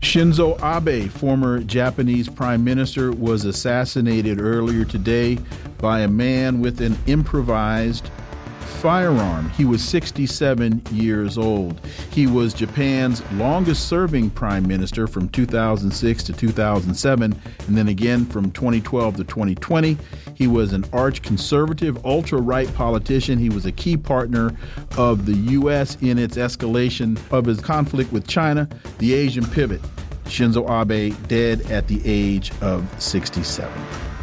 Shinzo Abe, former Japanese prime minister, was assassinated earlier today by a man with an improvised firearm. He was 67 years old. He was Japan's longest serving prime minister from 2006 to 2007, and then again from 2012 to 2020. He was an arch conservative, ultra right politician. He was a key partner of the U.S. in its escalation of his conflict with China, the Asian pivot. Shinzo Abe dead at the age of 67.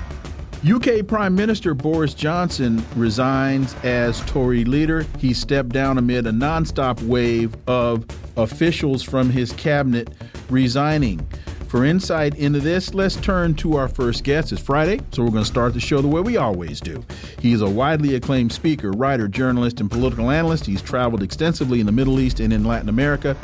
UK Prime Minister Boris Johnson resigns as Tory leader. He stepped down amid a nonstop wave of officials from his cabinet resigning. For insight into this, let's turn to our first guest. It's Friday, so we're going to start the show the way we always do. He is a widely acclaimed speaker, writer, journalist, and political analyst. He's traveled extensively in the Middle East and in Latin America.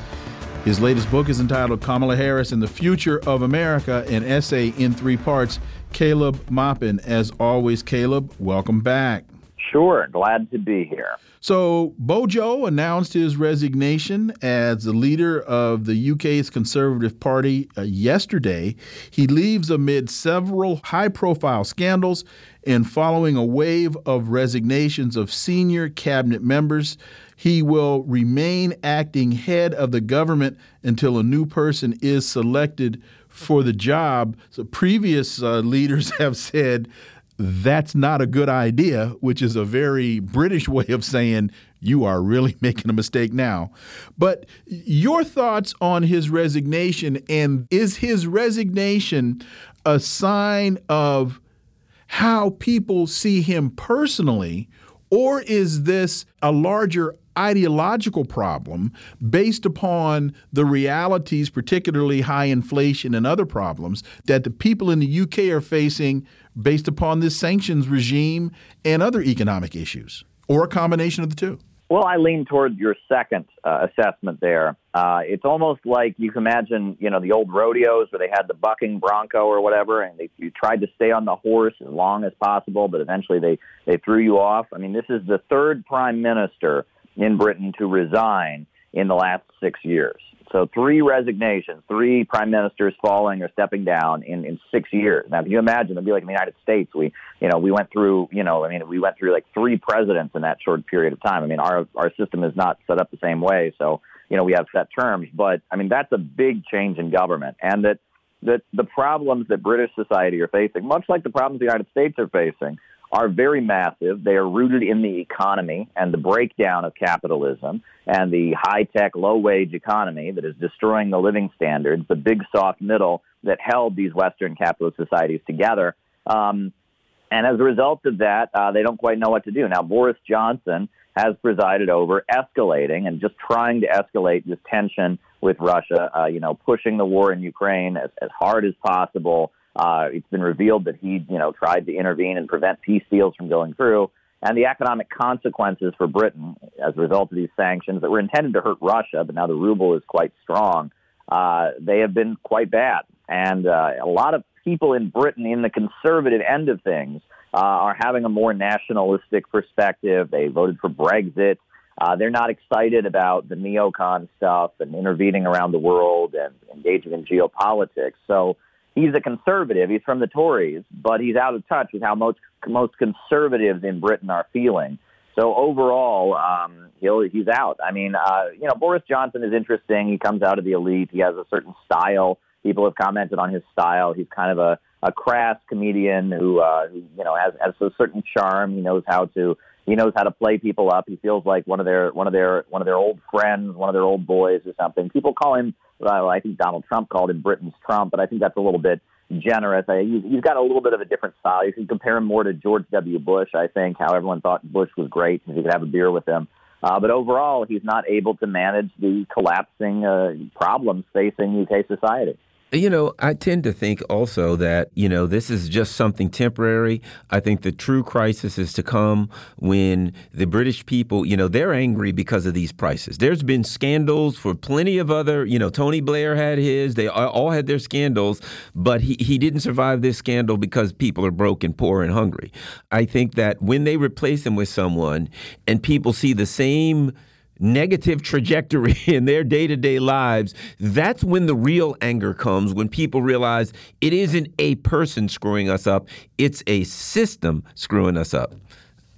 His latest book is entitled Kamala Harris and the Future of America, an essay in three parts. Caleb Maupin, as always, Caleb, welcome back. Sure, glad to be here. So, Bojo announced his resignation as the leader of the UK's Conservative Party uh, yesterday. He leaves amid several high profile scandals and following a wave of resignations of senior cabinet members. He will remain acting head of the government until a new person is selected for the job. So, previous uh, leaders have said that's not a good idea, which is a very British way of saying you are really making a mistake now. But your thoughts on his resignation and is his resignation a sign of how people see him personally, or is this a larger ideological problem based upon the realities, particularly high inflation and other problems that the people in the UK are facing based upon this sanctions regime and other economic issues, or a combination of the two? Well, I lean toward your second uh, assessment there. Uh, it's almost like you can imagine, you know, the old rodeos where they had the bucking bronco or whatever, and they you tried to stay on the horse as long as possible, but eventually they they threw you off. I mean, this is the third prime minister in Britain to resign in the last six years. So three resignations, three prime ministers falling or stepping down in, in six years. Now, can you imagine? It'd be like in the United States. We, you know, we went through, you know, I mean, we went through like three presidents in that short period of time. I mean, our our system is not set up the same way, so you know, we have set terms. But I mean, that's a big change in government, and that that the problems that British society are facing, much like the problems the United States are facing, are very massive. They are rooted in the economy and the breakdown of capitalism and the high tech, low wage economy that is destroying the living standards, the big soft middle that held these Western capitalist societies together. Um, and as a result of that, uh, they don't quite know what to do. Now, Boris Johnson has presided over escalating and just trying to escalate this tension with Russia, uh, you know, pushing the war in Ukraine as, as hard as possible, uh, it's been revealed that he, you know, tried to intervene and prevent peace deals from going through. And the economic consequences for Britain as a result of these sanctions that were intended to hurt Russia, but now the ruble is quite strong, uh, they have been quite bad. And uh, a lot of people in Britain in the conservative end of things uh, are having a more nationalistic perspective. They voted for Brexit. Uh, they're not excited about the neocon stuff and intervening around the world and engaging in geopolitics. So he's a conservative. He's from the Tories, but he's out of touch with how most most conservatives in Britain are feeling. So overall, um, he'll, he's out. I mean, uh, you know, Boris Johnson is interesting. He comes out of the elite. He has a certain style. People have commented on his style. He's kind of a, a crass comedian who, uh, who you know, has, has a certain charm. He knows how to he knows how to play people up. He feels like one of their one of their one of their old friends, one of their old boys or something. People call him well, I think Donald Trump called him Britain's Trump, but I think that's a little bit generous. I, he's, got a little bit of a different style. You can compare him more to George W. Bush, I think, how everyone thought Bush was great because you could have a beer with him. Uh, but overall, he's not able to manage the collapsing uh, problems facing UK society. You know, I tend to think also that, you know, this is just something temporary. I think the true crisis is to come when the British people, you know, they're angry because of these prices. There's been scandals for plenty of other, you know, Tony Blair had his, they all had their scandals, but he, he didn't survive this scandal because people are broke and poor and hungry. I think that when they replace him with someone and people see the same negative trajectory in their day to day lives, that's when the real anger comes, when people realize it isn't a person screwing us up, it's a system screwing us up.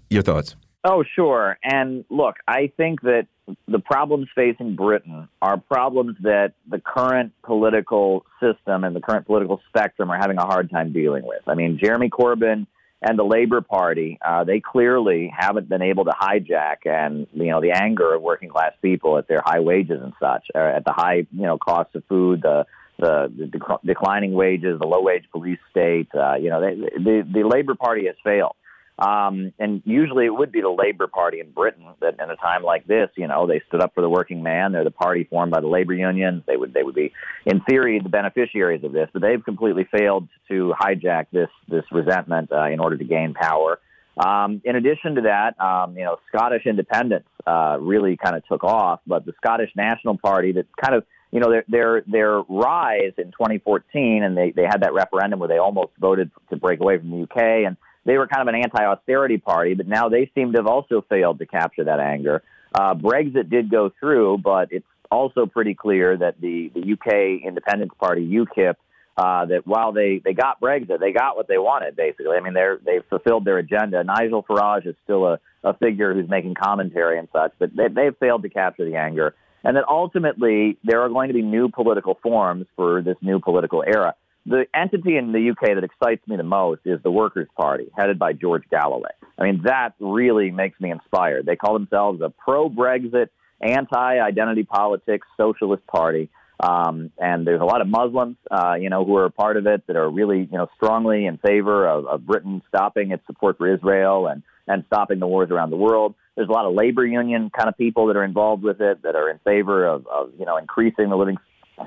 Your thoughts? Oh, sure. And look, I think that the problems facing Britain are problems that the current political system and the current political spectrum are having a hard time dealing with. I mean, Jeremy Corbyn and the Labor Party, uh, they clearly haven't been able to hijack and you know the anger of working class people at their high wages and such, uh, at the high you know cost of food, the the, the dec- declining wages, the low wage police state. Uh, you know, they, the the Labor Party has failed. Um, and usually it would be the Labor Party in Britain that in a time like this, you know, they stood up for the working man. They're the party formed by the labor unions. They would, they would be, in theory, the beneficiaries of this, but they've completely failed to hijack this, this resentment uh, in order to gain power. Um, in addition to that, um, you know, Scottish independence uh, really kind of took off, but the Scottish National Party that kind of you know, their their their rise in 2014, and they they had that referendum where they almost voted to break away from the UK, and they were kind of an anti-austerity party, but now they seem to have also failed to capture that anger. Uh, Brexit did go through, but it's also pretty clear that the, the UK Independence Party, UKIP, uh, that while they, they got Brexit, they got what they wanted, basically. I mean, they're, they've fulfilled their agenda. Nigel Farage is still a, a figure who's making commentary and such, but they, they've failed to capture the anger. And that ultimately, there are going to be new political forms for this new political era the entity in the UK that excites me the most is the Workers' Party, headed by George Galloway. I mean, that really makes me inspired. They call themselves a pro-Brexit, anti-identity politics socialist party. Um, and there's a lot of Muslims, uh, you know, who are a part of it that are really, you know, strongly in favor of, of Britain stopping its support for Israel and, and stopping the wars around the world. There's a lot of labor union kind of people that are involved with it that are in favor of, of you know, increasing the living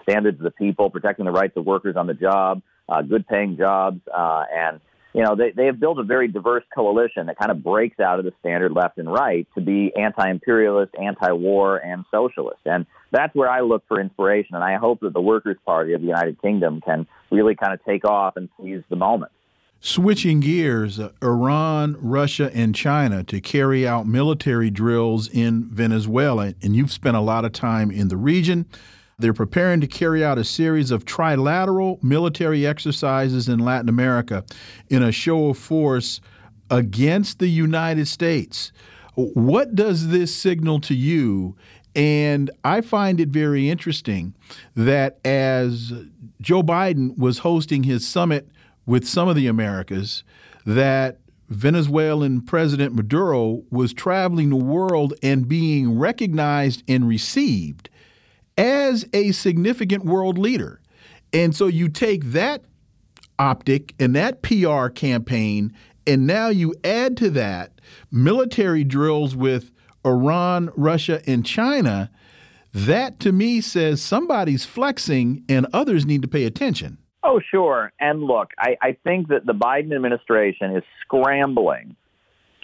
standards of the people, protecting the rights of workers on the job, uh, good paying jobs, uh, and you know they they have built a very diverse coalition that kind of breaks out of the standard left and right to be anti-imperialist, anti-war, and socialist, and that's where I look for inspiration, and I hope that the Workers' Party of the United Kingdom can really kind of take off and seize the moment. Switching gears, uh, Iran, Russia, and China to carry out military drills in Venezuela. And you've spent a lot of time in the region. They're preparing to carry out a series of trilateral military exercises in Latin America in a show of force against the United States. What does this signal to you? And I find it very interesting that as Joe Biden was hosting his summit with some of the Americas, that Venezuelan President Maduro was traveling the world and being recognized and received as a significant world leader. And so you take that optic and that PR campaign, and now you add to that military drills with Iran, Russia, and China. That to me says somebody's flexing and others need to pay attention. Oh, sure. And look, I, I think that the Biden administration is scrambling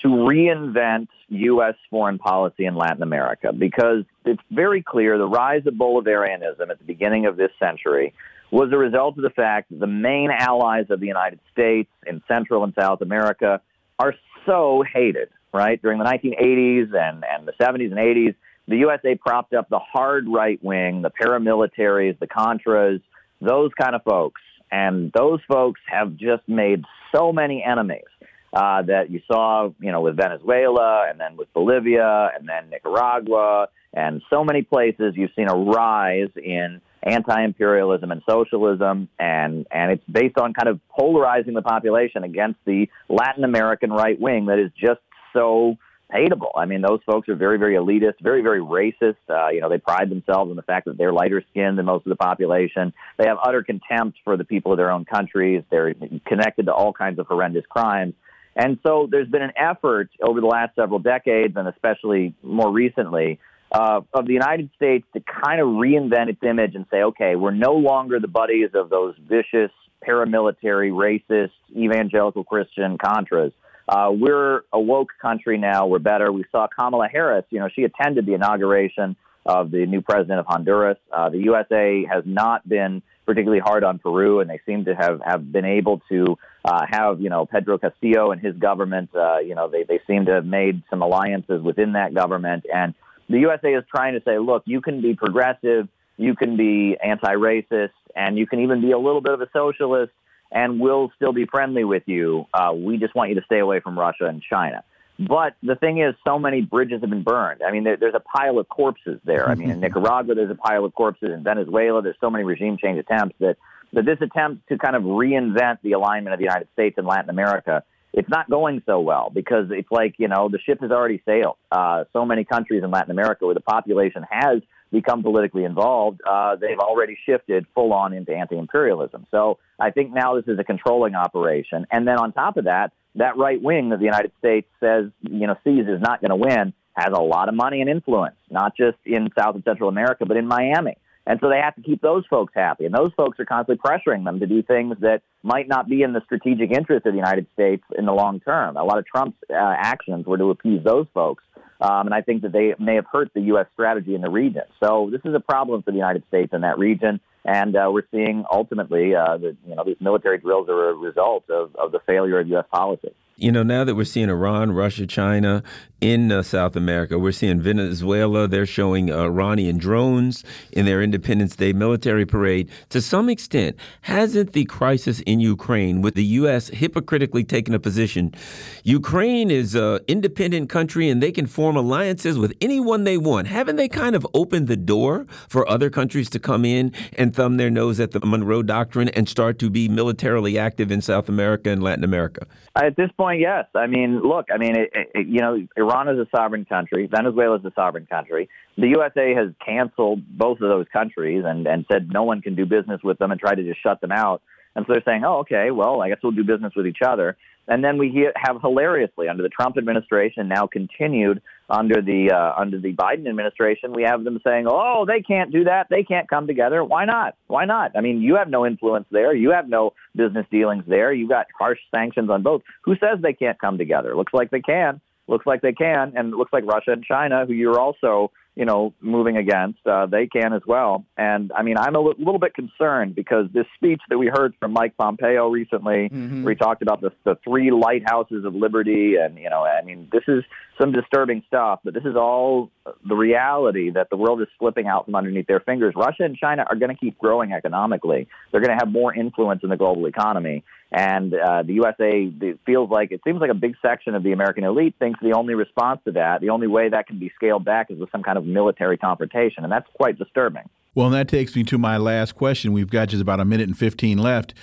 to reinvent U.S. foreign policy in Latin America because it's very clear the rise of Bolivarianism at the beginning of this century was a result of the fact that the main allies of the United States in Central and South America are so hated, right? During the 1980s and, and the 70s and 80s, the USA propped up the hard right wing, the paramilitaries, the Contras, those kind of folks. And those folks have just made so many enemies uh, that you saw, you know, with Venezuela and then with Bolivia and then Nicaragua and so many places. You've seen a rise in anti-imperialism and socialism, and and it's based on kind of polarizing the population against the Latin American right wing that is just so hateable. I mean, those folks are very, very elitist, very, very racist. Uh, you know, they pride themselves in the fact that they're lighter skinned than most of the population. They have utter contempt for the people of their own countries. They're connected to all kinds of horrendous crimes. And so there's been an effort over the last several decades, and especially more recently, uh, of the United States to kind of reinvent its image and say, okay, we're no longer the buddies of those vicious paramilitary, racist, evangelical Christian Contras. Uh, we're a woke country now. We're better. We saw Kamala Harris. You know, she attended the inauguration of the new president of Honduras. Uh, the USA has not been particularly hard on Peru, and they seem to have, have been able to uh, have, you know, Pedro Castillo and his government, uh, you know, they, they seem to have made some alliances within that government. And the USA is trying to say, look, you can be progressive, you can be anti-racist, and you can even be a little bit of a socialist, and we'll still be friendly with you. Uh, we just want you to stay away from Russia and China. But the thing is, so many bridges have been burned. I mean, there, there's a pile of corpses there. I mean, in Nicaragua, there's a pile of corpses. In Venezuela, there's so many regime change attempts that, that this attempt to kind of reinvent the alignment of the United States and Latin America, it's not going so well because it's like, you know, the ship has already sailed. Uh, so many countries in Latin America where the population has become politically involved, uh, they've already shifted full on into anti-imperialism. So I think now this is a controlling operation. And then on top of that, that right wing that the United States says, you know, sees is not going to win has a lot of money and influence, not just in South and Central America, but in Miami. And so they have to keep those folks happy. And those folks are constantly pressuring them to do things that might not be in the strategic interest of the United States in the long term. A lot of Trump's uh, actions were to appease those folks. Um, and I think that they may have hurt the U.S. strategy in the region. So this is a problem for the United States in that region. And uh, we're seeing ultimately uh, that you know these military drills are a result of, of the failure of U.S. policy you know, now that we're seeing Iran, Russia, China in uh, South America, we're seeing Venezuela. They're showing uh, Iranian drones in their Independence Day military parade. To some extent, hasn't the crisis in Ukraine, with the U.S. hypocritically taking a position, Ukraine is an independent country and they can form alliances with anyone they want. Haven't they kind of opened the door for other countries to come in and thumb their nose at the Monroe Doctrine and start to be militarily active in South America and Latin America? At this point, point, yes. I mean, look, I mean, it, it, you know, Iran is a sovereign country. Venezuela is a sovereign country. The USA has canceled both of those countries and, and said no one can do business with them and try to just shut them out. And so they're saying, oh, okay, well, I guess we'll do business with each other. And then we have hilariously under the Trump administration now continued under the uh, under the Biden administration, we have them saying, "Oh, they can't do that. They can't come together. Why not? Why not? I mean, you have no influence there. You have no business dealings there. You got harsh sanctions on both. Who says they can't come together? Looks like they can. Looks like they can, and it looks like Russia and China, who you're also you know, moving against, uh, they can as well. And I mean, I'm a l- little bit concerned because this speech that we heard from Mike Pompeo recently, mm-hmm. where he talked about the, the three lighthouses of liberty, and you know, I mean, this is some disturbing stuff, but this is all the reality that the world is slipping out from underneath their fingers. Russia and China are going to keep growing economically. They're going to have more influence in the global economy. And uh, the USA feels like it seems like a big section of the American elite thinks the only response to that, the only way that can be scaled back is with some kind of military confrontation. And that's quite disturbing. Well, that takes me to my last question. We've got just about a minute and 15 left.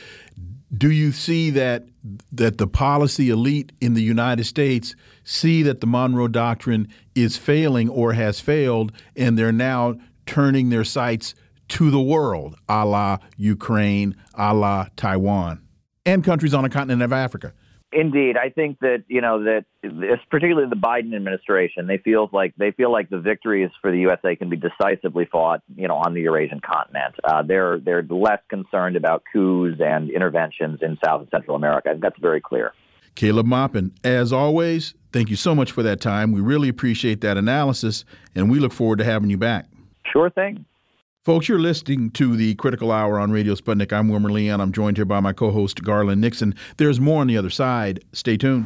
Do you see that that the policy elite in the United States see that the Monroe Doctrine is failing or has failed, and they're now turning their sights to the world, a la Ukraine, a la Taiwan? and countries on the continent of Africa. Indeed, I think that you know that it's particularly the Biden administration. They feel like they feel like the victories for the USA can be decisively fought, you know, on the Eurasian continent. Uh, they're they're less concerned about coups and interventions in South and Central America. That's very clear. Caleb Maupin, as always, thank you so much for that time. We really appreciate that analysis, and we look forward to having you back. Sure thing. Folks, you're listening to the Critical Hour on Radio Sputnik. I'm Wilmer Leon. I'm joined here by my co host, Garland Nixon. There's more on the other side. Stay tuned.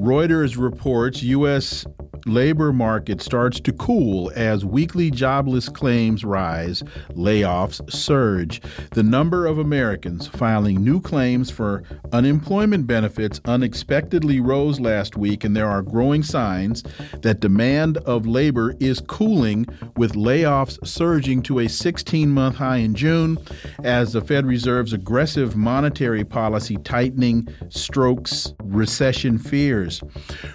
Reuters reports U.S. labor market starts to cool as weekly jobless claims rise, layoffs surge. The number of Americans filing new claims for unemployment benefits unexpectedly rose last week, and there are growing signs that demand of labor is cooling, with layoffs surging to a 16 month high in June as the Fed Reserve's aggressive monetary policy tightening strokes recession fears.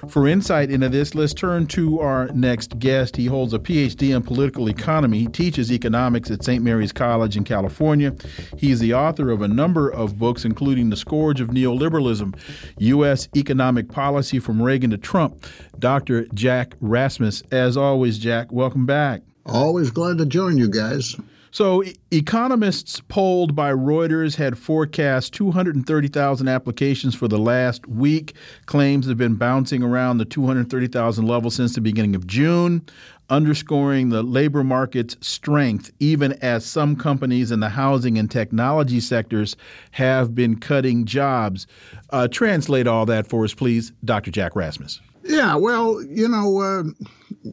For insight into this, let's turn to our next guest. He holds a PhD in political economy. He teaches economics at St. Mary's College in California. He's the author of a number of books, including The Scourge of Neoliberalism U.S. Economic Policy from Reagan to Trump. Dr. Jack Rasmus. As always, Jack, welcome back. Always glad to join you guys. So, economists polled by Reuters had forecast 230,000 applications for the last week. Claims have been bouncing around the 230,000 level since the beginning of June, underscoring the labor market's strength, even as some companies in the housing and technology sectors have been cutting jobs. Uh, translate all that for us, please, Dr. Jack Rasmus. Yeah, well, you know, uh,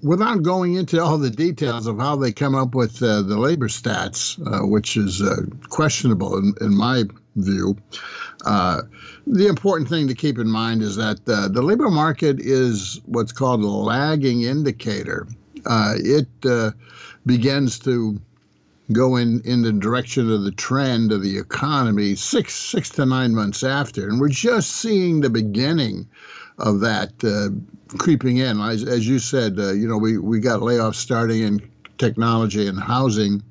without going into all the details of how they come up with uh, the labor stats, uh, which is uh, questionable in, in, my view, uh, the important thing to keep in mind is that uh, the labor market is what's called a lagging indicator. it begins to go in, in the direction of the trend of the economy six six to nine months after, and we're just seeing the beginning of that uh, creeping in. As, as you said, uh, you know, we, we got layoffs starting in technology and housing.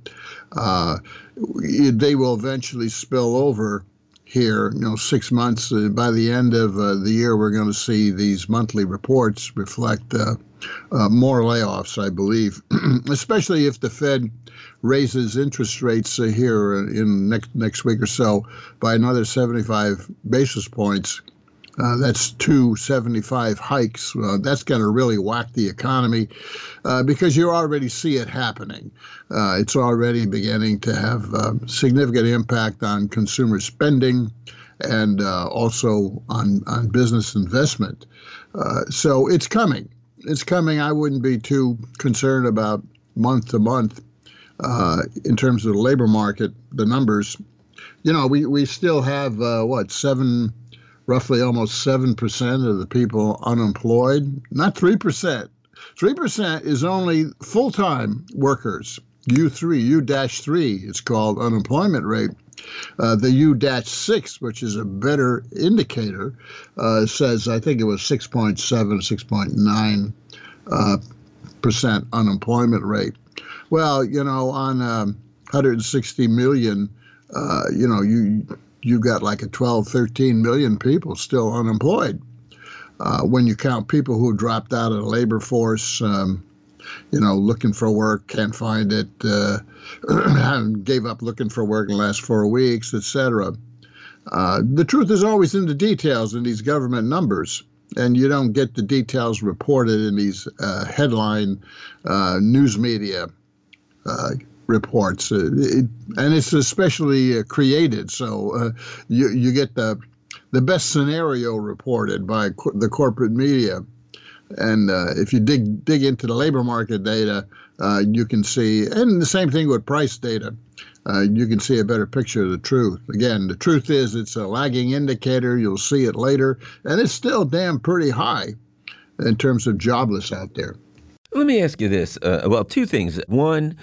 Uh, they will eventually spill over here, you know, six months. Uh, by the end of uh, the year, we're going to see these monthly reports reflect uh, more layoffs, I believe, especially if the Fed raises interest rates here in next next week or so by another 75 basis points uh, that's two 75 hikes. Uh, that's going to really whack the economy uh, because you already see it happening. Uh, it's already beginning to have uh, significant impact on consumer spending and uh, also on, on business investment. so it's coming. It's coming. I wouldn't be too concerned about month to month in terms of the labor market, the numbers. You know, we, we still have, what, seven roughly almost 7% of the people unemployed. Not 3%. 3% is only full time workers. U3, U 3, it's called unemployment rate. Uh, the U 6, which is a better indicator, uh, says I think it was 6.7, 6.9 uh, percent unemployment rate. Well, you know, on um, 160 million, uh, you know, you you've got like a 12, 13 million people still unemployed. Uh, when you count people who dropped out of the labor force, um, you know, looking for work, can't find it, uh, gave up looking for work in the last four weeks, etc. Uh, the truth is always in the details in these government numbers, and you don't get the details reported in these uh, headline uh, news media uh, reports, uh, it, and it's especially uh, created. So uh, you you get the the best scenario reported by co- the corporate media, and if you dig dig into the labor market data, you can see, and the same thing with price data. Uh, you can see a better picture of the truth. Again, the truth is it's a lagging indicator. You'll see it later, and it's still damn pretty high in terms of jobless out there. Let me ask you this. Uh, well, two things. One,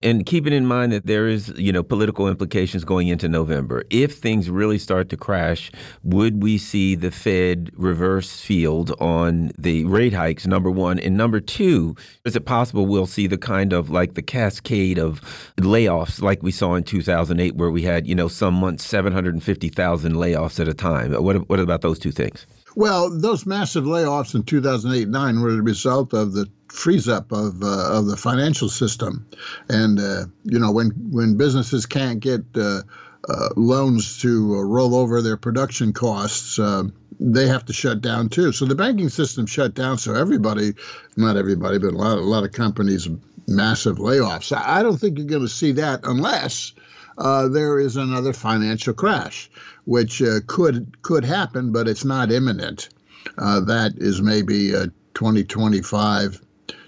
and keeping in mind that there is, you know, political implications going into November. If things really start to crash, would we see the Fed reverse field on the rate hikes? Number one, and number two, is it possible we'll see the kind of like the cascade of layoffs like we saw in 2008, where we had, you know, some months 750,000 layoffs at a time? What what about those two things? Well, those massive layoffs in 2008 9 were the result of the freeze up of uh, of the financial system, and uh, you know when when businesses can't get uh, uh loans to uh, roll over their production costs, uh, they have to shut down too. So the banking system shut down. So everybody, not everybody, but a lot a lot of companies, massive layoffs. I don't think you're going to see that unless. there is another financial crash, which could could happen, but it's not imminent. that is maybe 2025,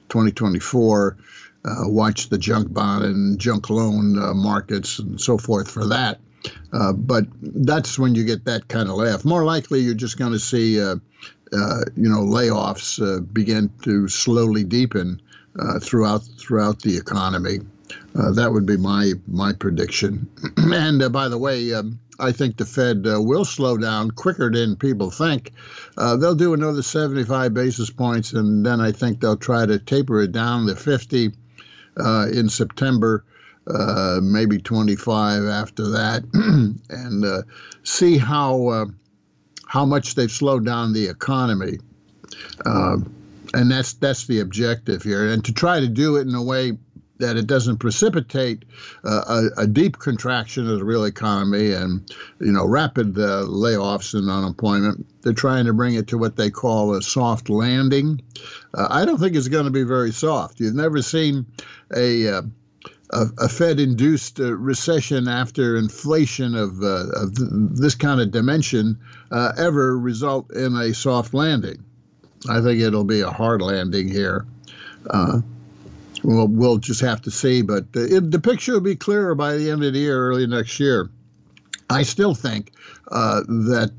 2024. Uh, watch the junk bond and junk loan uh, markets and so forth for that. Uh, but that's when you get that kind of laugh. More likely, you're just going to see, uh, uh, you know, layoffs uh, begin to slowly deepen throughout throughout the economy. that would be my my prediction. and by the way. Um, I think the Fed uh, will slow down quicker than people think. Uh, they'll do another 75 basis points, and then I think they'll try to taper it down to 50 uh, in September, uh, maybe 25 after that, and uh, see how how much they've slowed down the economy. and that's that's the objective here, and to try to do it in a way that it doesn't precipitate uh, a, a, deep contraction of the real economy and you know rapid uh, layoffs and unemployment. They're trying to bring it to what they call a soft landing. Uh, I don't think it's going to be very soft. You've never seen a uh, a, a Fed-induced uh, recession after inflation of, uh, of th- this kind of dimension ever result in a soft landing. I think it'll be a hard landing here. Well, we'll just have to see, but it, the picture will be clearer by the end of the year, early next year. I still think uh, that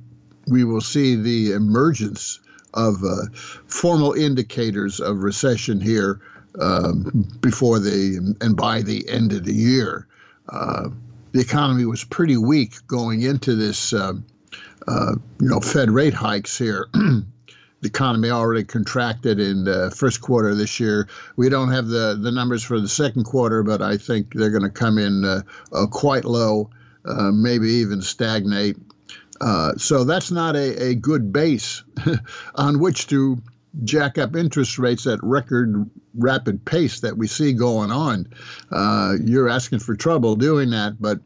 we will see the emergence of uh, formal indicators of recession here um, before the and by the end of the year. Uh, the economy was pretty weak going into this, um, uh, you know, Fed rate hikes here. the economy already contracted in the first quarter of this year. We don't have the, the numbers for the second quarter, but I think they're going to come in uh, uh, quite low, uh, maybe even stagnate. Uh, so that's not a, a good base on which to jack up interest rates at record rapid pace that we see going on. Uh, you're asking for trouble doing that, but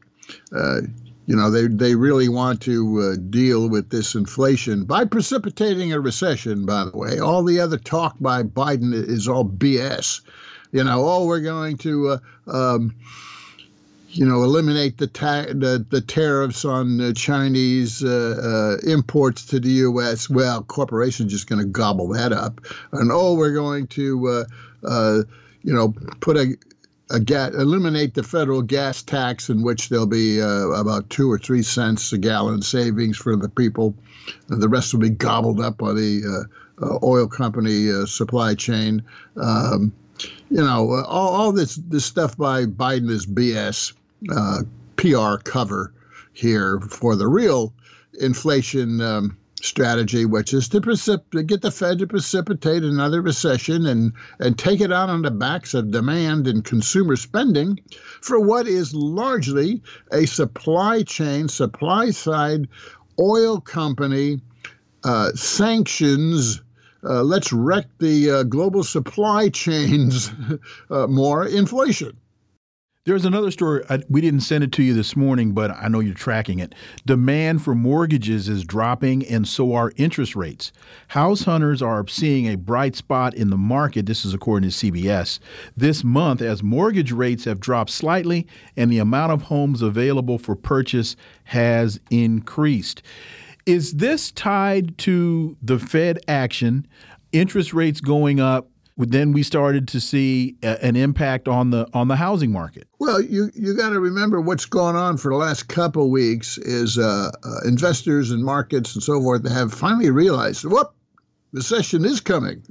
uh, you know, they, they really want to uh, deal with this inflation by precipitating a recession, by the way. All the other talk by Biden is all BS. You know, oh, we're going to, uh, um, you know, eliminate the, ta- the, the tariffs on uh, Chinese uh, uh, imports to the U.S. Well, corporations just going to gobble that up. And, oh, we're going to, uh, you know, put a ga- eliminate the federal gas tax, in which there'll be uh, about two or three cents a gallon savings for the people. And the rest will be gobbled up by the uh, uh, oil company uh, supply chain. Um, you know, uh, all, all, this this stuff by Biden is BS, PR cover here for the real inflation. Um, strategy, which is to, precip- get the Fed to precipitate another recession and, and take it out on the backs of demand and consumer spending for what is largely a supply chain, supply side oil company uh, sanctions. Uh, let's wreck the uh, global supply chains uh, more inflation. There's another story. I, we didn't send it to you this morning, but I know you're tracking it. Demand for mortgages is dropping, and so are interest rates. House hunters are seeing a bright spot in the market. This is according to CBS. This month, as mortgage rates have dropped slightly and the amount of homes available for purchase has increased. Is this tied to the Fed action, interest rates going up? Then we started to see a, an impact on the on the housing market. Well, you you got to remember what's going on for the last couple weeks is uh, uh, investors and markets and so forth have finally realized, whoop, recession is coming,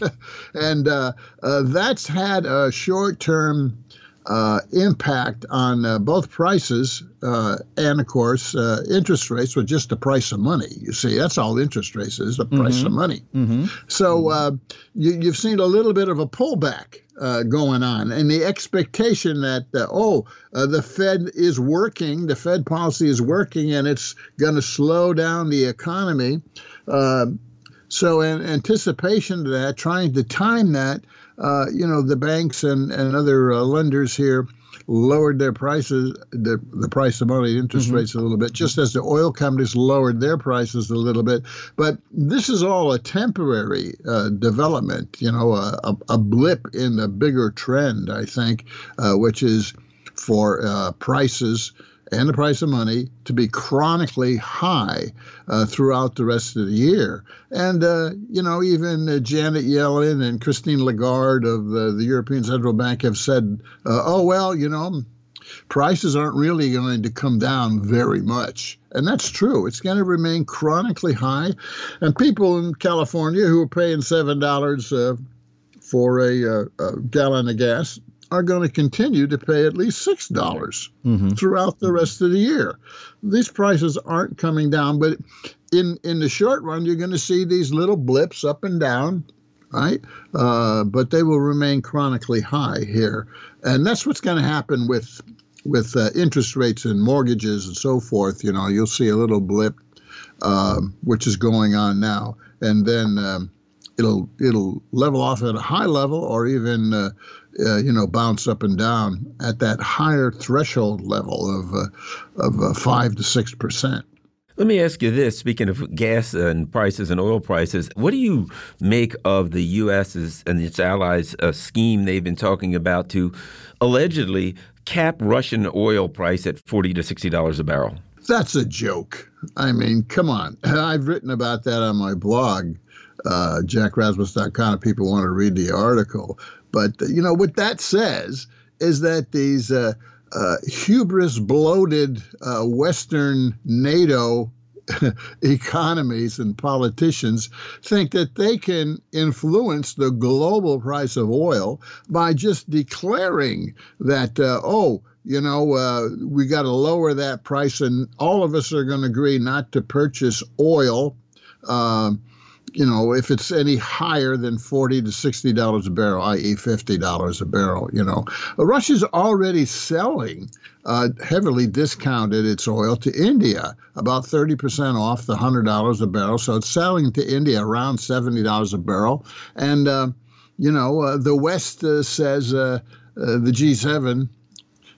and uh, uh, that's had a short term uh, impact on uh, both prices uh, and, of course, uh, interest rates with just the price of money. You see, that's all interest rates is the price mm-hmm. of money. Mm-hmm. So uh, you, have seen a little bit of a pullback uh, going on, and the expectation that oh, the Fed is working, the Fed policy is working, and it's going to slow down the economy. so, in anticipation of that, trying to time that uh, you know, the banks and, and other uh, lenders here lowered their prices, the, the price of money, interest mm-hmm. rates a little bit, just as the oil companies lowered their prices a little bit. But this is all a temporary uh, development, you know, a, a, a, blip in the bigger trend, I think, uh, which is for uh, prices and the price of money to be chronically high uh, throughout the rest of the year. And, uh, you know, even uh, Janet Yellen and Christine Lagarde of the European Central Bank have said, uh, oh, well, you know, prices aren't really going to come down very much. And that's true. It's going to remain chronically high. And people in California who are paying $7 uh, for a, uh, a gallon of gas are going to continue to pay at least six dollars mm-hmm. throughout the rest of the year. These prices aren't coming down, but in in the short run, you're going to see these little blips up and down, right? Uh, but they will remain chronically high here, and that's what's going to happen with with uh, interest rates and mortgages and so forth. You know, you'll see a little blip, uh, which is going on now, and then. Um, it'll it'll level off at a high level or even uh, uh, you know bounce up and down at that higher threshold level of uh, of uh, five to six percent. Let me ask you this: Speaking of gas and prices and oil prices, what do you make of the U.S.'s and its allies' uh, scheme they've been talking about to allegedly cap Russian oil price at forty to sixty dollars a barrel? That's a joke. I mean, come on. I've written about that on my blog uh, jackrasmus.com if people want to read the article. But, you know, what that says is that these uh, uh, hubris bloated uh, Western NATO economies and politicians think that they can influence the global price of oil by just declaring that, uh, oh, you know, uh, we got to lower that price, and all of us are going to agree not to purchase oil. Um, you know, if it's any higher than forty to sixty dollars a barrel, i.e., fifty dollars a barrel, you know, Russia's already selling uh, heavily discounted its oil to India, about thirty percent off the hundred dollars a barrel. So it's selling to India around seventy dollars a barrel, and uh, you know, uh, the West uh, says uh, uh, the G7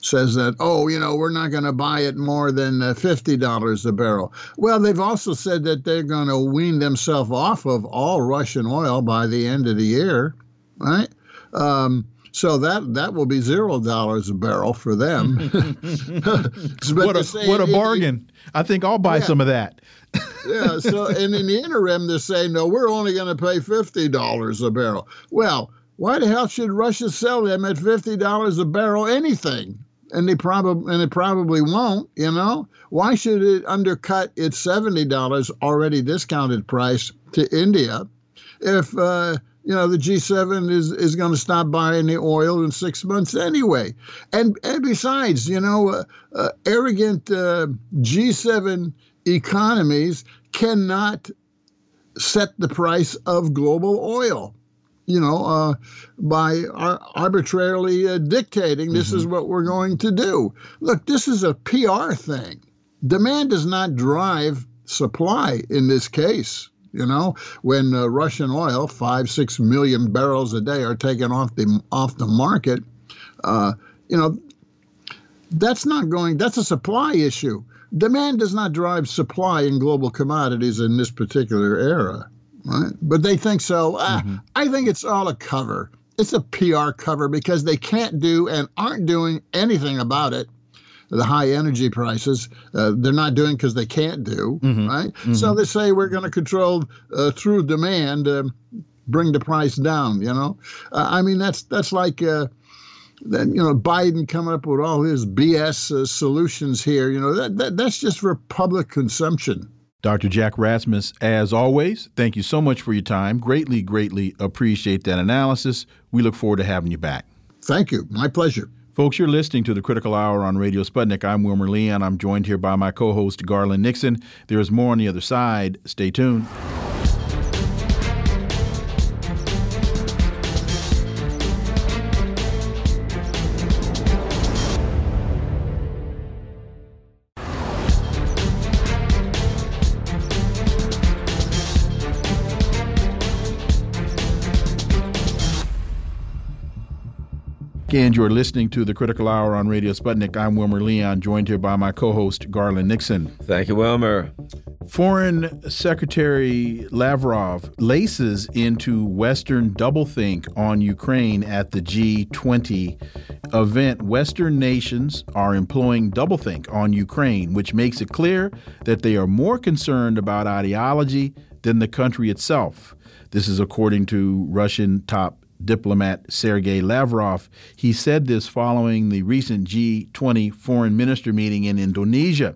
says that, oh, you know, we're not going to buy it more than uh, $50 a barrel. Well, they've also said that they're going to wean themselves off of all Russian oil by the end of the year, right? Um, so that that will be zero dollars a barrel for them. what a what a bargain! I think I'll buy yeah. some of that. yeah. So and in the interim, they're saying no, we're only going to pay fifty dollars a barrel. Well, why the hell should Russia sell them at fifty dollars a barrel anything? And they probably and it probably won't. You know, why should it undercut its seventy dollars already discounted price to India if uh, you know the G7 is is going to stop buying the oil in six months anyway? And and besides, you know, uh, uh, arrogant uh, G7 economies cannot set the price of global oil you know, uh, by arbitrarily uh, dictating this mm-hmm. is what we're going to do. Look, this is a PR thing. Demand does not drive supply in this case. You know, when uh, Russian oil, five, six million barrels a day, are taken off the off the market, uh, you know, that's not going. That's a supply issue. Demand does not drive supply in global commodities in this particular era right? But they think so. Uh, mm-hmm. I think it's all a cover. It's a PR cover because they can't do and aren't doing anything about it. The high energy prices, uh, they're not doing because they can't do, mm-hmm. right? Mm-hmm. So they say we're going to control uh, through demand, uh, bring the price down. You know, uh, I mean that's that's like uh, then you know Biden coming up with all his BS uh, solutions here. You know that, that that's just for public consumption. Dr. Jack Rasmus, as always, thank you so much for your time. Greatly, greatly appreciate that analysis. We look forward to having you back. Thank you. My pleasure. Folks, you're listening to the Critical Hour on Radio Sputnik. I'm Wilmer Leon. I'm joined here by my co host, Garland Nixon. There is more on the other side. Stay tuned. And you're listening to the Critical Hour on Radio Sputnik. I'm Wilmer Leon, joined here by my co host, Garland Nixon. Thank you, Wilmer. Foreign Secretary Lavrov laces into Western doublethink on Ukraine at the G20 event. Western nations are employing doublethink on Ukraine, which makes it clear that they are more concerned about ideology than the country itself. This is according to Russian top diplomat Sergei Lavrov. He said this following the recent G20 foreign minister meeting in Indonesia.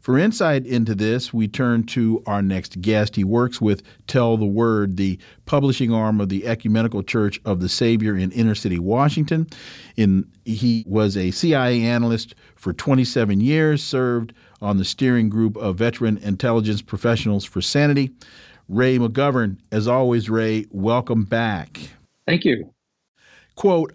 For insight into this, we turn to our next guest. He works with Tell the Word, the publishing arm of the Ecumenical Church of the Savior in inner city Washington. In, he was a CIA analyst for 27 years, served on the steering group of veteran intelligence professionals for sanity. Ray McGovern, as always, Ray, welcome back. Thank you. Quote,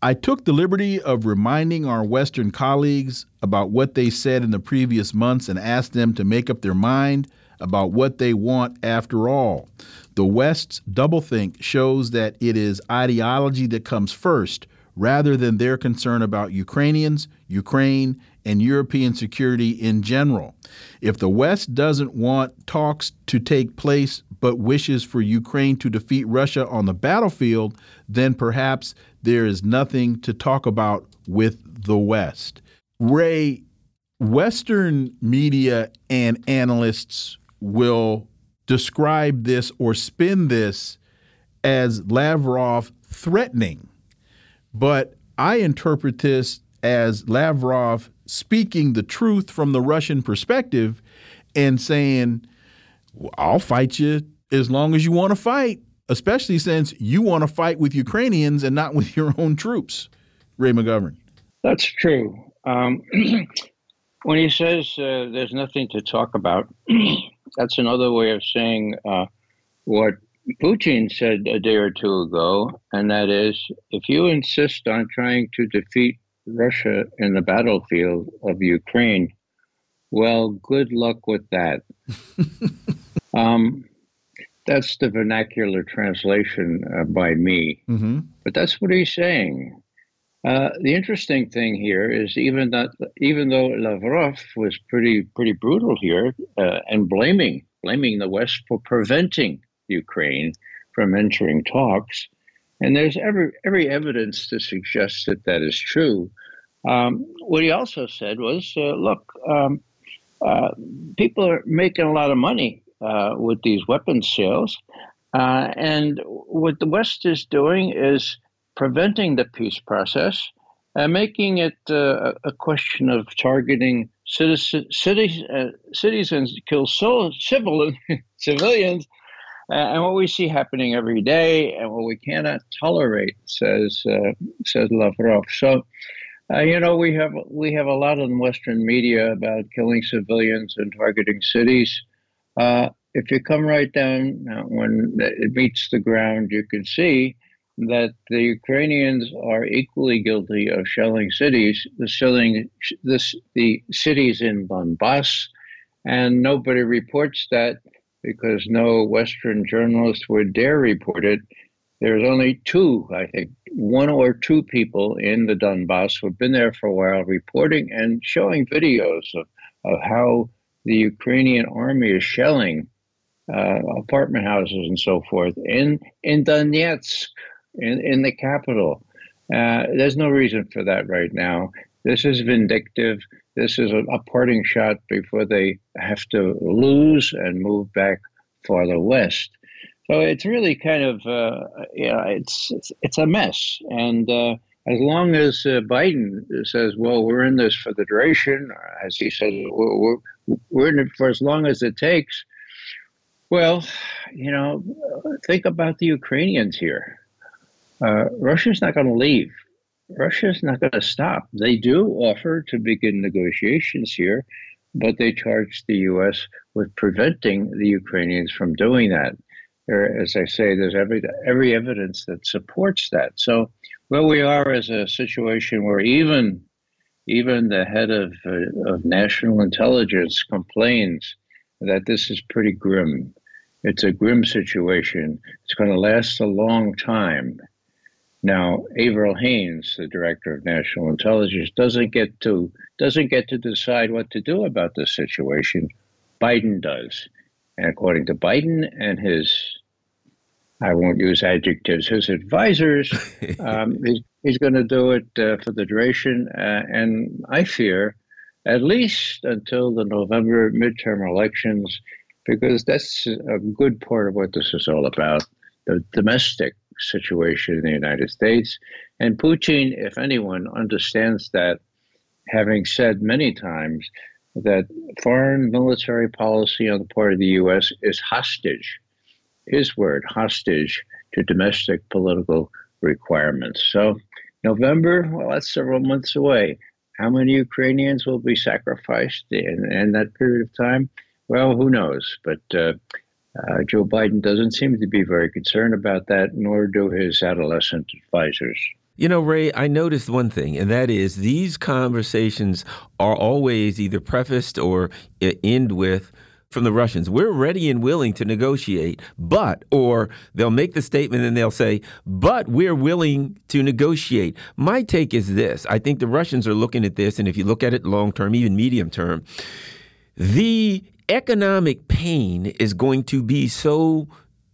I took the liberty of reminding our Western colleagues about what they said in the previous months and asked them to make up their mind about what they want after all. The West's doublethink shows that it is ideology that comes first rather than their concern about Ukrainians, Ukraine, and European security in general. If the West doesn't want talks to take place but wishes for Ukraine to defeat Russia on the battlefield, then perhaps there is nothing to talk about with the West. Ray, Western media and analysts will describe this or spin this as Lavrov threatening. But I interpret this as Lavrov speaking the truth from the Russian perspective and saying, I'll fight you as long as you want to fight, especially since you want to fight with Ukrainians and not with your own troops. Ray McGovern. That's true. Um, when he says uh, there's nothing to talk about, that's another way of saying uh, what Putin said a day or two ago, and that is if you insist on trying to defeat Russia in the battlefield of Ukraine, well, good luck with that. um, that's the vernacular translation uh, by me, mm-hmm. but that's what he's saying. Uh, the interesting thing here is even that even though Lavrov was pretty pretty brutal here uh, and blaming blaming the West for preventing Ukraine from entering talks, and there's every every evidence to suggest that that is true. Um, what he also said was, uh, look, um, uh, people are making a lot of money uh, with these weapons sales. Uh, and what the West is doing is preventing the peace process and making it uh, a question of targeting citizen, cities, uh, citizens kill so, civil, civilians. And what we see happening every day, and what we cannot tolerate, says says Lavrov. So, uh, you know, we have we have a lot in Western media about killing civilians and targeting cities. Uh, if you come right down uh, when it meets the ground, you can see that the Ukrainians are equally guilty of shelling cities, the shelling this the cities in Donbass, and nobody reports that because no Western journalist would dare report it. There's only two, I think, one or two people in the Donbass who've been there for a while reporting and showing videos of, of how the Ukrainian army is shelling uh, apartment houses and so forth in, in Donetsk, in, in the capital. Uh, there's no reason for that right now. This is vindictive. This is a, a parting shot before they have to lose and move back farther west. So it's really kind of, uh, you know, it's, it's, it's a mess. And uh, as long as uh, Biden says, well, we're in this for the duration, as he said, we're, we're, in it for as long as it takes. Well, you know, think about the Ukrainians here. Uh, Russia's not going to leave. Russia's not going to stop. They do offer to begin negotiations here, but they charge the U.S. with preventing the Ukrainians from doing that there, as I say, there's every every evidence that supports that. So where we are is a situation where even even the head of uh, of national intelligence complains that this is pretty grim. It's a grim situation. It's going to last a long time. Now, Avril Haines, the director of national intelligence, doesn't get to doesn't get to decide what to do about this situation. Biden does. And according to Biden and his, I won't use adjectives, his advisors, um, he's, he's going to do it uh, for the duration. Uh, and I fear at least until the November midterm elections, because that's a good part of what this is all about the domestic situation in the United States. And Putin, if anyone, understands that, having said many times that foreign military policy on the part of the U.S. is hostage, his word, hostage to domestic political requirements. So, November, well, that's several months away. How many Ukrainians will be sacrificed in, in that period of time? Well, who knows? But uh, uh, Joe Biden doesn't seem to be very concerned about that, nor do his adolescent advisors. You know, Ray, I noticed one thing, and that is these conversations are always either prefaced or end with from the Russians. We're ready and willing to negotiate, but, or they'll make the statement and they'll say, but we're willing to negotiate. My take is this I think the Russians are looking at this, and if you look at it long term, even medium term, the economic pain is going to be so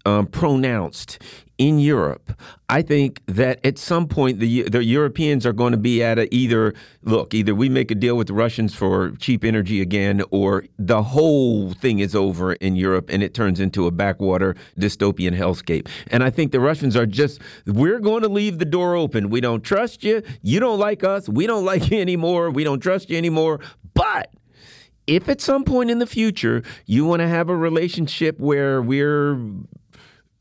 um, pronounced in Europe, I think that at some point the the Europeans are going to be at a either look either we make a deal with the Russians for cheap energy again, or the whole thing is over in Europe and it turns into a backwater dystopian hellscape. And I think the Russians are just we're going to leave the door open. We don't trust you. You don't like us. We don't like you anymore. We don't trust you anymore. But if at some point in the future you want to have a relationship where we're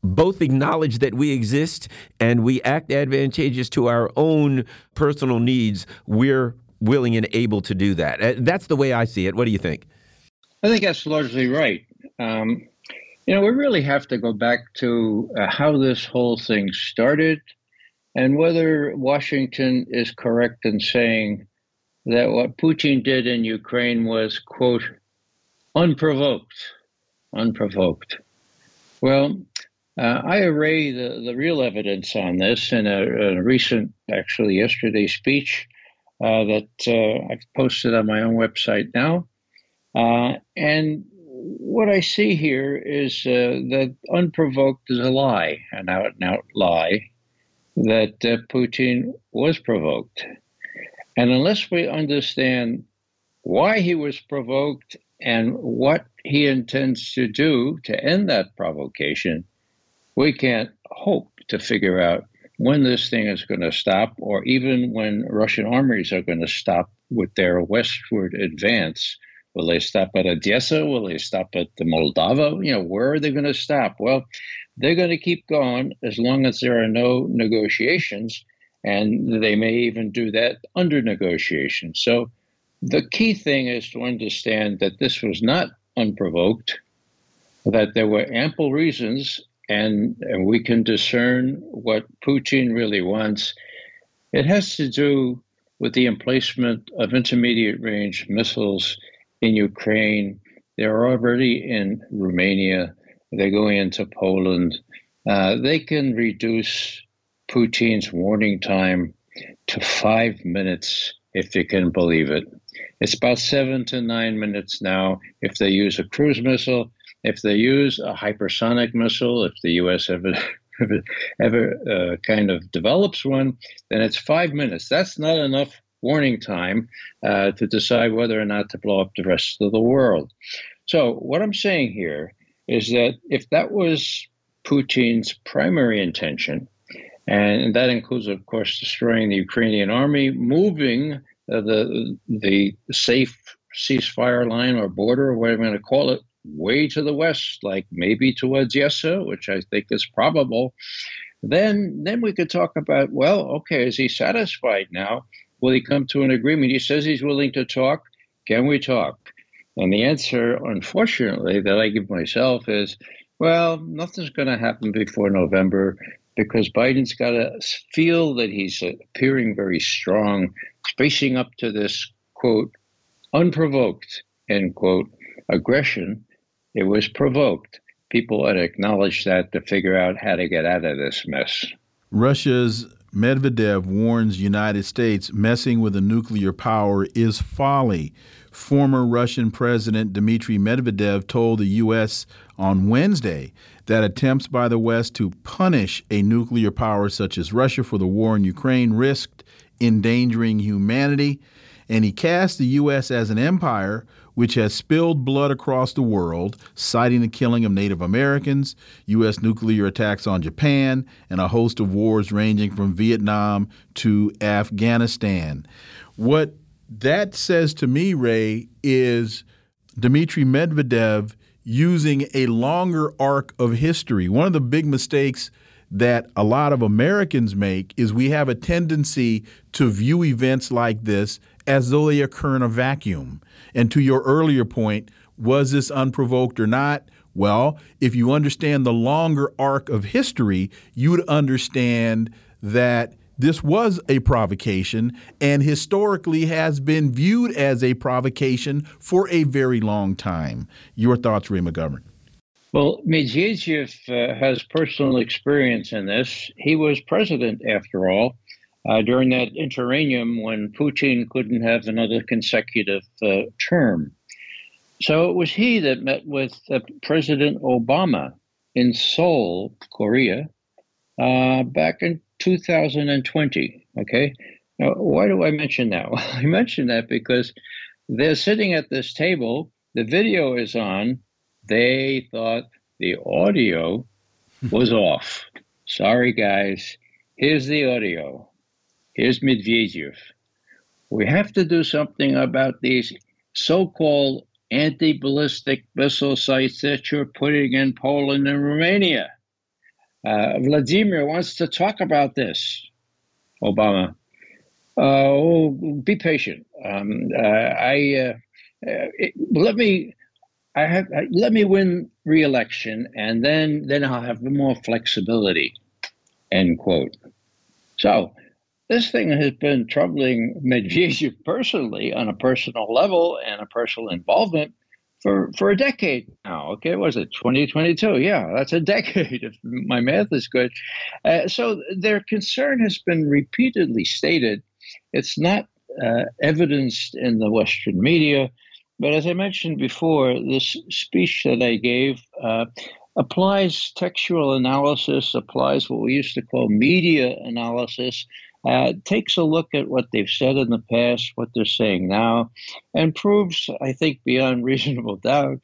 both acknowledge that we exist and we act advantageous to our own personal needs, we're willing and able to do that. Uh, that's the way I see it. What do you think? I think that's largely right. Um, you know, we really have to go back to uh, how this whole thing started and whether Washington is correct in saying that what Putin did in Ukraine was, quote, unprovoked. Unprovoked. Well, uh, I array the, the real evidence on this in a, a recent, actually yesterday speech uh, that uh, I've posted on my own website now. Uh, and what I see here is uh, that unprovoked is a lie, an out and out lie, that uh, Putin was provoked. And unless we understand why he was provoked and what he intends to do to end that provocation, we can't hope to figure out when this thing is going to stop, or even when Russian armies are going to stop with their westward advance. Will they stop at Odessa? Will they stop at the Moldova? You know, where are they going to stop? Well, they're going to keep going as long as there are no negotiations, and they may even do that under negotiation. So the key thing is to understand that this was not unprovoked, that there were ample reasons and, and we can discern what Putin really wants. It has to do with the emplacement of intermediate range missiles in Ukraine. They're already in Romania, they're going into Poland. Uh, they can reduce Putin's warning time to five minutes, if you can believe it. It's about seven to nine minutes now if they use a cruise missile if they use a hypersonic missile, if the U.S. ever ever, uh, kind of develops one, then it's five minutes. That's not enough warning time uh, to decide whether or not to blow up the rest of the world. So what I'm saying here is that if that was Putin's primary intention, and that includes, of course, destroying the Ukrainian army, moving uh, the the safe ceasefire line or border, or whatever you want to call it, way to the west, like maybe towards Odessa, which I think is probable, then then we could talk about, well, okay, is he satisfied now? Will he come to an agreement? He says he's willing to talk. Can we talk? And the answer, unfortunately, that I give myself is, well, nothing's going to happen before November because Biden's got to feel that he's appearing very strong, facing up to this quote, unprovoked, end quote, aggression it was provoked. People had acknowledged that to figure out how to get out of this mess. Russia's Medvedev warns United States messing with a nuclear power is folly. Former Russian President Dmitry Medvedev told the U.S. on Wednesday that attempts by the West to punish a nuclear power such as Russia for the war in Ukraine risked endangering humanity. And he cast the U.S. as an empire which has spilled blood across the world, citing the killing of Native Americans, U.S. nuclear attacks on Japan, and a host of wars ranging from Vietnam to Afghanistan. What that says to me, Ray, is Dmitry Medvedev using a longer arc of history. One of the big mistakes that a lot of Americans make is we have a tendency to view events like this as though they occur in a vacuum. And to your earlier point, was this unprovoked or not? Well, if you understand the longer arc of history, you would understand that this was a provocation and historically has been viewed as a provocation for a very long time. Your thoughts, Ray McGovern? Well, Medvedev uh, has personal experience in this. He was president, after all, uh, during that interregnum when Putin couldn't have another consecutive uh, term. So it was he that met with uh, President Obama in Seoul, Korea, uh, back in 2020. Okay. Now, why do I mention that? Well, I mention that because they're sitting at this table, the video is on. They thought the audio was off. Sorry, guys. Here's the audio. Here's Medvedev. We have to do something about these so called anti ballistic missile sites that you're putting in Poland and Romania. Uh, Vladimir wants to talk about this, Obama. Uh, oh, be patient. Um, uh, I uh, uh, it, let me. I have let me win re-election, and then then I'll have more flexibility. End quote. So this thing has been troubling Medvedev personally on a personal level and a personal involvement for, for a decade now. Okay, was it 2022? Yeah, that's a decade if my math is good. Uh, so their concern has been repeatedly stated. It's not uh, evidenced in the Western media, but as I mentioned before, this speech that I gave uh, applies textual analysis, applies what we used to call media analysis uh, takes a look at what they've said in the past, what they're saying now, and proves, I think, beyond reasonable doubt,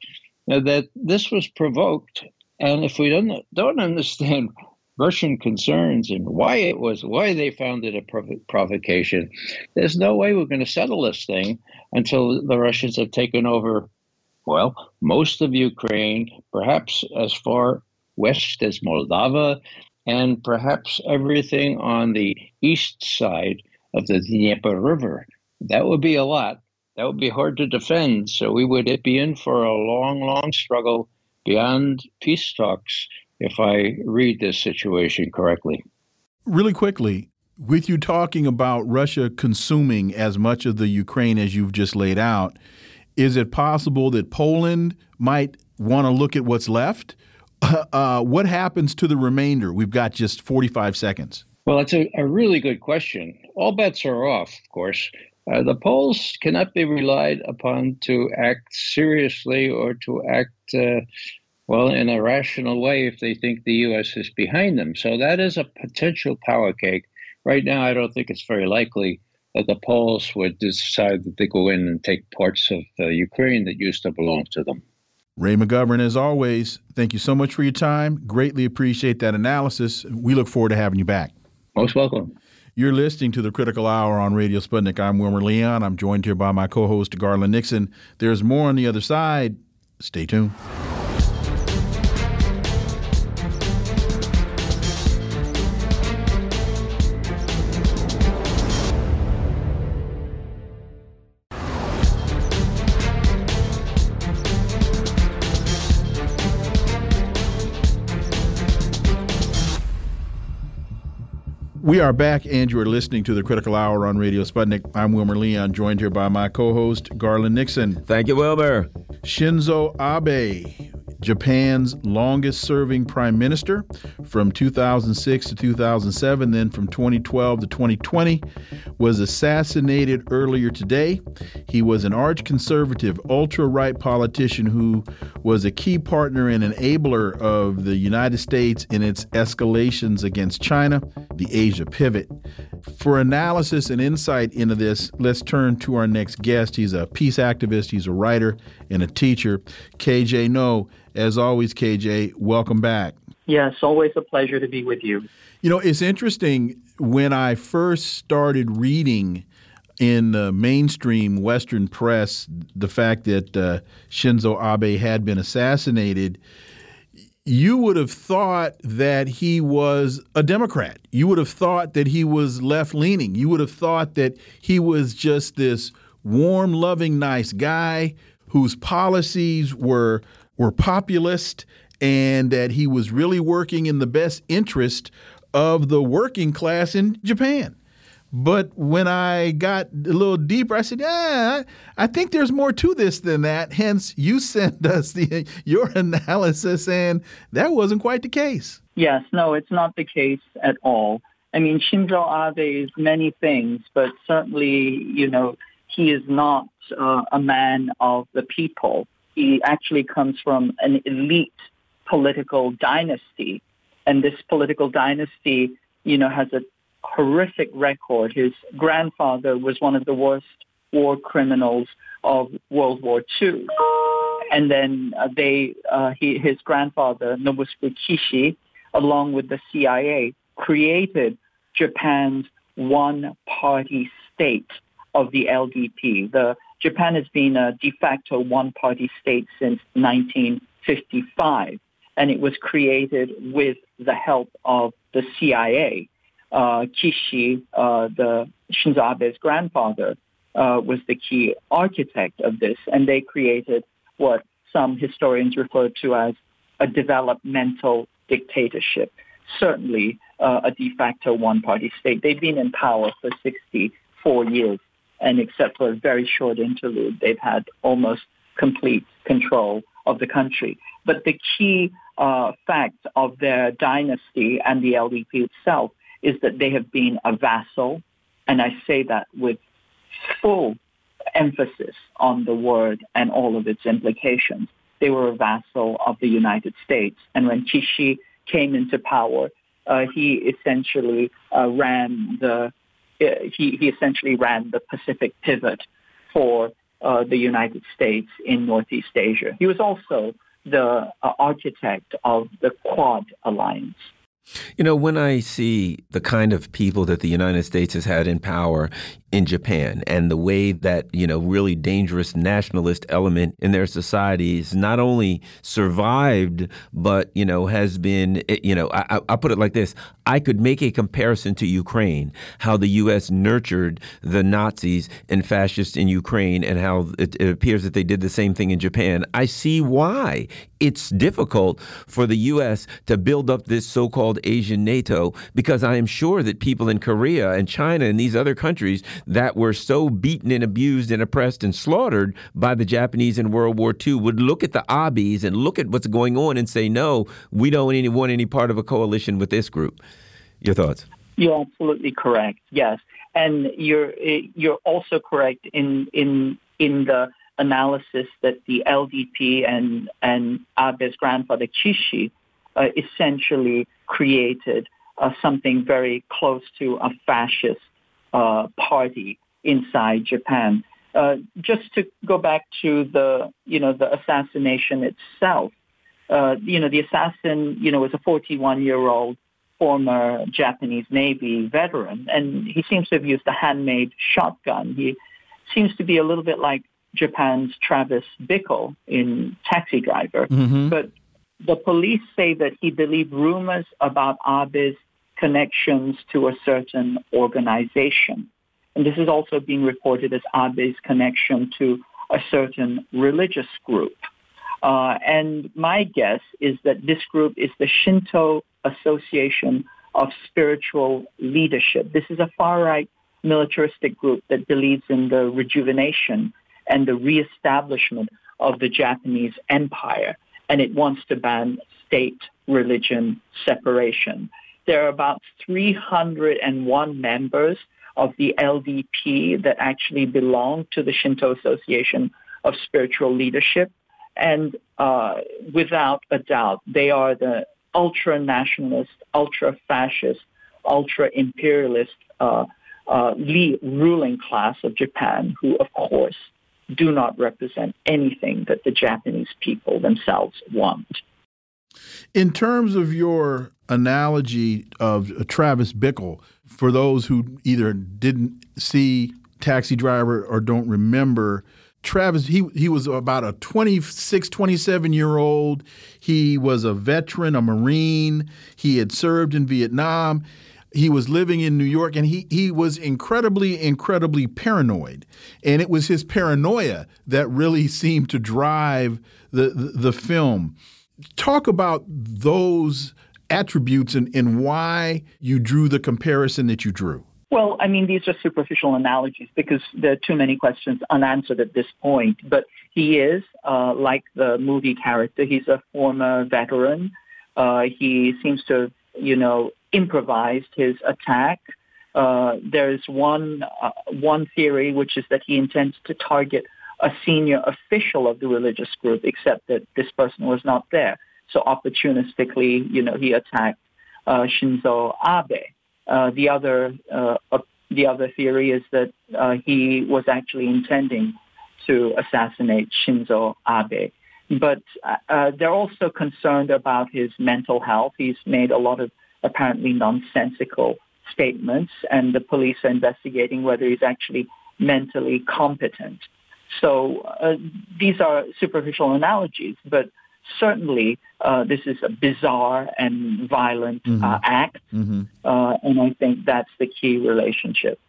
uh, that this was provoked. And if we don't don't understand Russian concerns and why it was why they found it a prov- provocation, there's no way we're going to settle this thing until the Russians have taken over. Well, most of Ukraine, perhaps as far west as Moldova, and perhaps everything on the east side of the Dnieper River. That would be a lot. That would be hard to defend. So we would be in for a long, long struggle beyond peace talks if I read this situation correctly. Really quickly, with you talking about Russia consuming as much of the Ukraine as you've just laid out, is it possible that Poland might want to look at what's left? Uh, what happens to the remainder? We've got just 45 seconds. Well, that's a, a really good question. All bets are off, of course. Uh, the Poles cannot be relied upon to act seriously or to act, uh, well, in a rational way if they think the U.S. is behind them. So that is a potential power cake. Right now, I don't think it's very likely that the Poles would decide that they go in and take parts of uh, Ukraine that used to belong to them. Ray McGovern, as always, thank you so much for your time. Greatly appreciate that analysis. We look forward to having you back. Most welcome. You're listening to the Critical Hour on Radio Sputnik. I'm Wilmer Leon. I'm joined here by my co host, Garland Nixon. There's more on the other side. Stay tuned. We are back, and you are listening to the Critical Hour on Radio Sputnik. I'm Wilmer Leon, joined here by my co host, Garland Nixon. Thank you, Wilmer. Shinzo Abe Japan's longest serving prime minister from 2006 to 2007, then from 2012 to 2020, was assassinated earlier today. He was an arch conservative, ultra right politician who was a key partner and enabler of the United States in its escalations against China, the Asia pivot. For analysis and insight into this, let's turn to our next guest. He's a peace activist, he's a writer, and a teacher. KJ Noh, as always, KJ, welcome back. Yes, always a pleasure to be with you. You know, it's interesting when I first started reading in the mainstream Western press the fact that uh, Shinzo Abe had been assassinated you would have thought that he was a Democrat. You would have thought that he was left leaning. You would have thought that he was just this warm, loving, nice guy whose policies were were populist and that he was really working in the best interest of the working class in Japan. But when I got a little deeper, I said, "Yeah, I think there's more to this than that." Hence, you sent us the your analysis, and that wasn't quite the case. Yes, no, it's not the case at all. I mean, Shinzo Abe is many things, but certainly, you know, he is not uh, a man of the people. He actually comes from an elite political dynasty, and this political dynasty, you know, has a horrific record. His grandfather was one of the worst war criminals of World War II. And then uh, they, uh, he, his grandfather, Nobusuke Kishi, along with the CIA, created Japan's one-party state of the LDP. The, Japan has been a de facto one-party state since 1955, and it was created with the help of the CIA uh, Kishi, uh, the Shinzo Abe's grandfather, uh, was the key architect of this, and they created what some historians refer to as a developmental dictatorship. Certainly uh, a de facto one-party state. They've been in power for 64 years, and except for a very short interlude, they've had almost complete control of the country. But the key uh, fact of their dynasty and the LDP itself is that they have been a vassal, and I say that with full emphasis on the word and all of its implications. They were a vassal of the United States. And when Kishi came into power, uh, he essentially uh, ran the he, he essentially ran the Pacific pivot for uh, the United States in Northeast Asia. He was also the uh, architect of the Quad alliance. You know, when I see the kind of people that the United States has had in power in Japan and the way that, you know, really dangerous nationalist element in their societies not only survived, but, you know, has been, eh, you know, I, I put it like this I could make a comparison to Ukraine, how the U.S. nurtured the Nazis and fascists in Ukraine and how it, it appears that they did the same thing in Japan. I see why it's difficult for the U.S. to build up this so called Asian NATO because I am sure that people in Korea and China and these other countries that were so beaten and abused and oppressed and slaughtered by the Japanese in World War II would look at the Abes and look at what's going on and say, no, we don't want any part of a coalition with this group. Your thoughts? You're absolutely correct. Yes, and you're eh, you're also correct in in in the analysis that the LDP and and Abe's grandfather Kishi uh, essentially created uh, something very close to a fascist uh, party inside Japan. Uh, just to go back to the, you know, the assassination itself, uh, you know, the assassin, you know, was a 41-year-old former Japanese Navy veteran, and he seems to have used a handmade shotgun. He seems to be a little bit like Japan's Travis Bickle in Taxi Driver. Mm-hmm. But the police say that he believed rumors about Abe's connections to a certain organization. And this is also being reported as Abe's connection to a certain religious group. Uh, and my guess is that this group is the Shinto Association of Spiritual Leadership. This is a far-right militaristic group that believes in the rejuvenation and the reestablishment of the Japanese empire. and it wants to ban state religion separation. There are about 301 members of the LDP that actually belong to the Shinto Association of Spiritual Leadership. And uh, without a doubt, they are the ultra nationalist, ultra fascist, ultra imperialist uh, uh, ruling class of Japan, who, of course, do not represent anything that the Japanese people themselves want. In terms of your analogy of Travis Bickle, for those who either didn't see Taxi Driver or don't remember, Travis, he he was about a 26, 27 year old. He was a veteran, a Marine. He had served in Vietnam. He was living in New York and he, he was incredibly, incredibly paranoid. And it was his paranoia that really seemed to drive the, the, the film. Talk about those attributes and, and why you drew the comparison that you drew. Well, I mean, these are superficial analogies because there are too many questions unanswered at this point. But he is, uh, like the movie character, he's a former veteran. Uh, he seems to, you know, improvised his attack. Uh, there's one uh, one theory, which is that he intends to target a senior official of the religious group, except that this person was not there. So opportunistically, you know, he attacked uh, Shinzo Abe. Uh, the other uh, the other theory is that uh, he was actually intending to assassinate Shinzo Abe. But they're also concerned about his mental health. He's made a lot of apparently nonsensical statements, and the police are investigating whether he's actually mentally competent. So uh, these are superficial analogies, but certainly uh, this is a bizarre and violent mm-hmm. uh, act, mm-hmm. Uh, and I think that's the key relationship.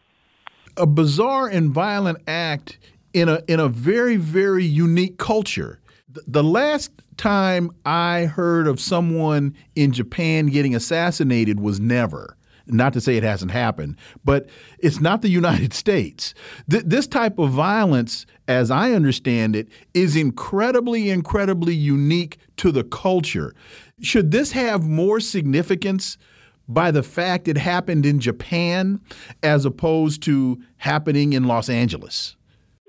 A bizarre and violent act in a in a very very unique culture. The last time I heard of someone in Japan getting assassinated was never. Not to say it hasn't happened, but it's not the United States. Th this type of violence, as I understand it, is incredibly, incredibly unique to the culture. Should this have more significance by the fact it happened in Japan as opposed to happening in Los Angeles?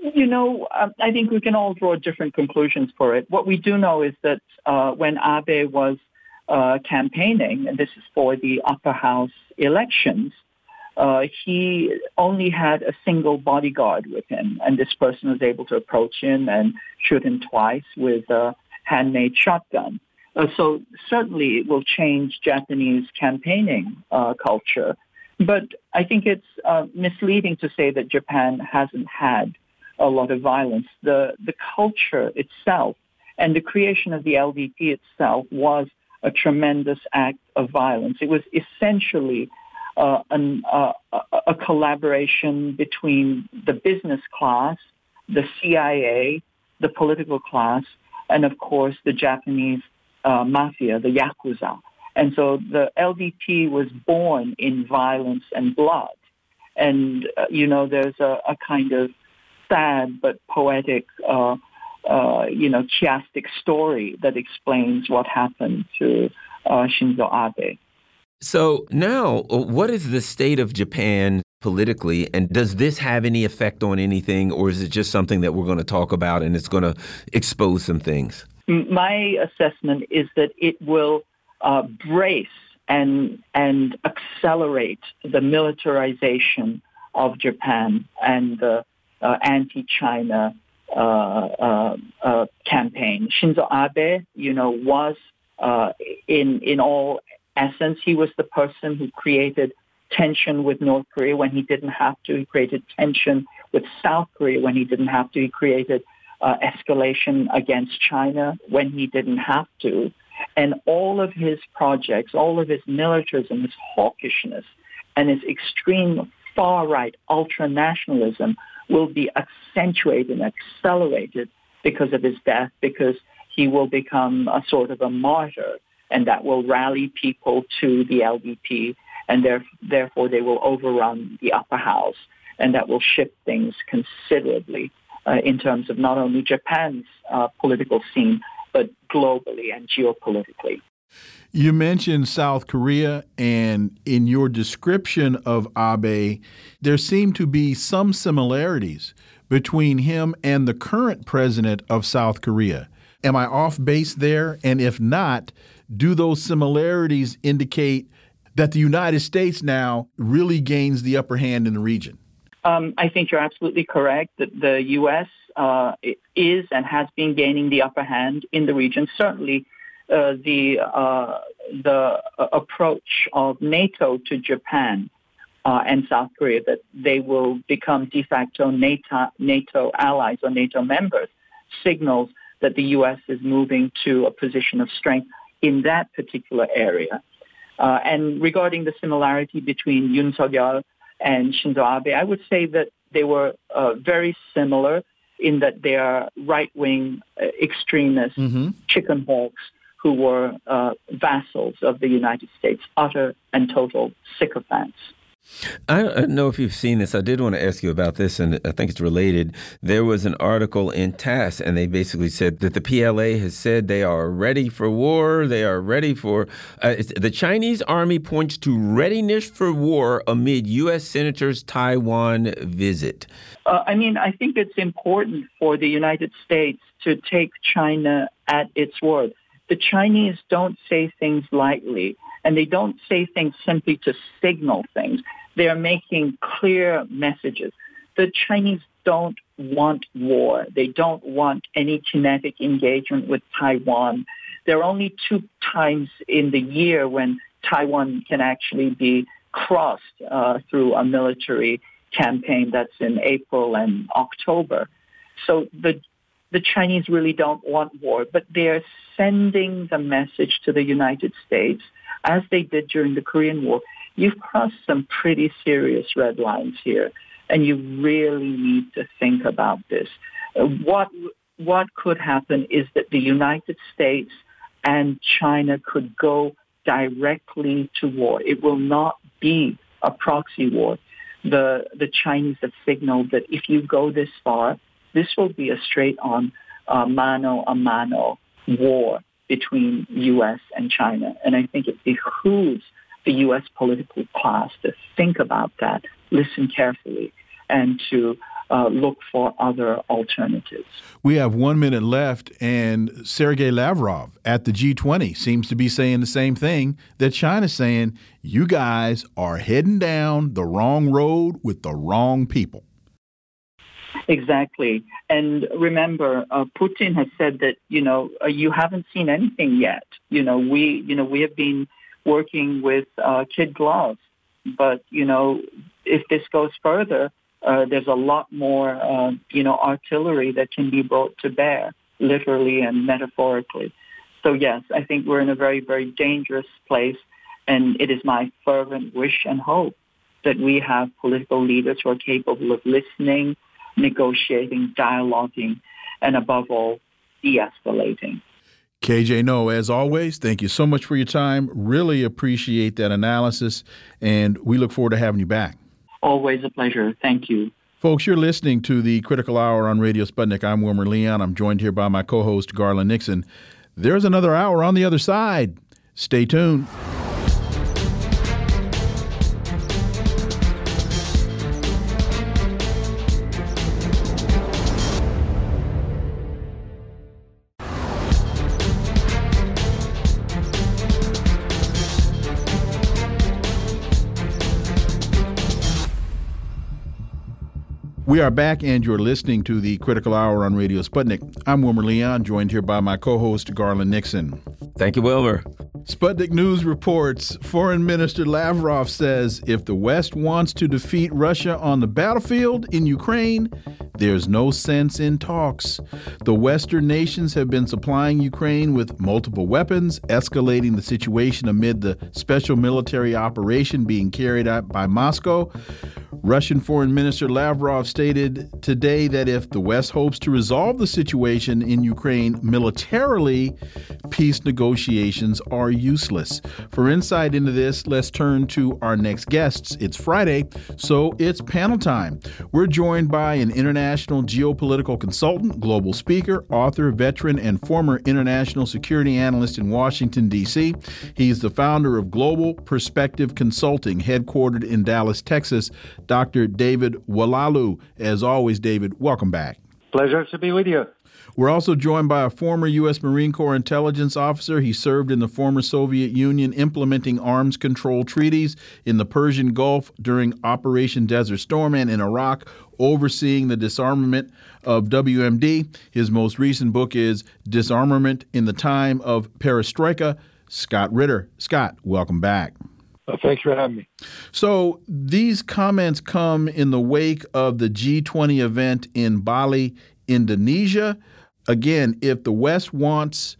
You know, um, I think we can all draw different conclusions for it. What we do know is that uh, when Abe was uh, campaigning, and this is for the upper house elections, uh, he only had a single bodyguard with him, and this person was able to approach him and shoot him twice with a handmade shotgun. Uh, so certainly it will change Japanese campaigning uh, culture. But I think it's uh, misleading to say that Japan hasn't had a lot of violence. The, the culture itself and the creation of the LDP itself was a tremendous act of violence. It was essentially uh, an, uh, a collaboration between the business class, the CIA, the political class, and of course the Japanese uh, mafia, the Yakuza. And so the LDP was born in violence and blood. And, uh, you know, there's a, a kind of sad but poetic, uh, uh, you know, chiastic story that explains what happened to uh, Shinzo Abe. So now, what is the state of Japan politically, and does this have any effect on anything, or is it just something that we're going to talk about and it's going to expose some things? My assessment is that it will uh, brace and and accelerate the militarization of Japan and the uh, anti-China uh, uh, uh, campaign. Shinzo Abe, you know, was in in all essence, he was the person who created tension with North Korea when he didn't have to. He created tension with South Korea when he didn't have to. He created uh, escalation against China when he didn't have to. And all of his projects, all of his militarism, his hawkishness, and his extreme far-right ultra-nationalism will be accentuated and accelerated because of his death, because he will become a sort of a martyr, and that will rally people to the LDP, and therefore they will overrun the upper house, and that will shift things considerably uh, in terms of not only Japan's uh, political scene, but globally and geopolitically. You mentioned South Korea, and in your description of Abe, there seem to be some similarities between him and the current president of South Korea. Am I off base there? And if not, do those similarities indicate that the United States now really gains the upper hand in the region? Um, I think you're absolutely correct that the U.S. Uh, is and has been gaining the upper hand in the region. Certainly, uh, the uh, the approach of NATO to Japan uh, and South Korea that they will become de facto NATO, NATO allies or NATO members signals that the U.S. is moving to a position of strength in that particular area. Uh, and regarding the similarity between Yoon Suk-yeol and Shinzo Abe, I would say that they were uh, very similar in that they are right-wing uh, extremists, mm-hmm. chicken hawks who were uh, vassals of the United States, utter and total sycophants. I don't know if you've seen this. I did want to ask you about this, and I think it's related. There was an article in TASS, and they basically said that the PLA has said they are ready for war. They are ready for. Uh, the Chinese army points to readiness for war amid U.S. Senator's Taiwan visit. Uh, I mean, I think it's important for the United States to take China at its word. The Chinese don't say things lightly and they don't say things simply to signal things. They are making clear messages. The Chinese don't want war. They don't want any kinetic engagement with Taiwan. There are only two times in the year when Taiwan can actually be crossed uh, through a military campaign. That's in April and October. So the the Chinese really don't want war, but they're sending the message to the United States as they did during the Korean War, you've crossed some pretty serious red lines here, and you really need to think about this. Uh, what what could happen is that the United States and China could go directly to war. It will not be a proxy war. The the Chinese have signaled that if you go this far, this will be a straight on uh, mano a mano war between U.S. and China. And I think it behooves the U.S. political class to think about that, listen carefully, and to uh, look for other alternatives. We have one minute left, and Sergei Lavrov at the G20 seems to be saying the same thing that China's saying you guys are heading down the wrong road with the wrong people. Exactly. And remember, uh, Putin has said that, you know, uh, you haven't seen anything yet. You know, we, you know, we have been working with uh, kid gloves, but, you know, if this goes further, uh, there's a lot more, uh, you know, artillery that can be brought to bear, literally and metaphorically. So yes, I think we're in a very, very dangerous place. And it is my fervent wish and hope that we have political leaders who are capable of listening, negotiating, dialoguing, and above all, de-escalating. KJ Noh, as always, thank you so much for your time. Really appreciate that analysis, and we look forward to having you back. Always a pleasure. Thank you. Folks, you're listening to the Critical Hour on Radio Sputnik. I'm Wilmer Leon. I'm joined here by my co host, Garland Nixon. There's another hour on the other side. Stay tuned. We are back, and you're listening to the Critical Hour on Radio Sputnik. I'm Wilmer Leon, joined here by my co host, Garland Nixon. Thank you, Wilmer. Sputnik News reports Foreign Minister Lavrov says if the West wants to defeat Russia on the battlefield in Ukraine, there's no sense in talks. The Western nations have been supplying Ukraine with multiple weapons, escalating the situation amid the special military operation being carried out by Moscow. Russian Foreign Minister Lavrov stated today that if the West hopes to resolve the situation in Ukraine militarily, peace negotiations are useless. For insight into this, let's turn to our next guests. It's Friday, so it's panel time. We're joined by an international geopolitical consultant, global speaker, author, veteran, and former international security analyst in Washington, D.C. He's the founder of Global Perspective Consulting, headquartered in Dallas, Texas. Dr. David Oualaalou. As always, David, welcome back. Pleasure to be with you. We're also joined by a former U.S. Marine Corps intelligence officer. He served in the former Soviet Union implementing arms control treaties in the Persian Gulf during Operation Desert Storm and in Iraq, overseeing the disarmament of WMD. His most recent book is Disarmament in the Time of Perestroika. Scott Ritter. Scott, welcome back. Uh, thanks for having me. So these comments come in the wake of the G20 event in Bali, Indonesia. Again, if the West wants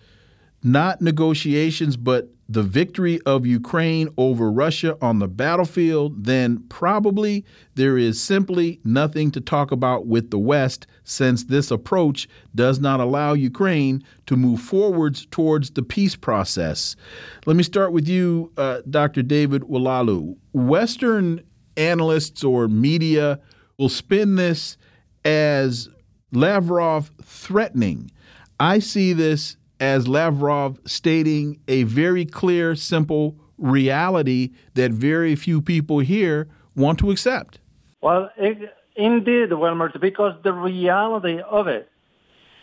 not negotiations, but the victory of Ukraine over Russia on the battlefield, then probably there is simply nothing to talk about with the West since this approach does not allow Ukraine to move forwards towards the peace process. Let me start with you, uh, Dr. David Oualaalou. Western analysts or media will spin this as Lavrov threatening. I see this as Lavrov stating a very clear, simple reality that very few people here want to accept. Well, it, indeed, Wilmer, because the reality of it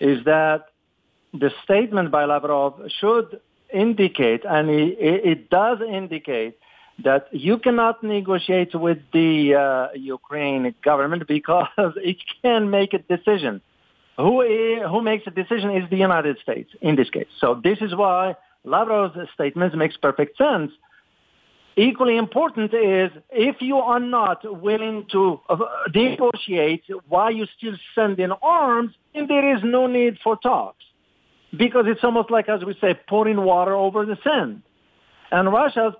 is that the statement by Lavrov should indicate, and it, it does indicate, that you cannot negotiate with the uh, Ukraine government because it can make a decision who, who makes the decision is the United States in this case. So this is why Lavrov's statement makes perfect sense. Equally important is if you are not willing to uh, negotiate why you still send in arms, there is no need for talks. Because it's almost like, as we say, pouring water over the sand. And Russia,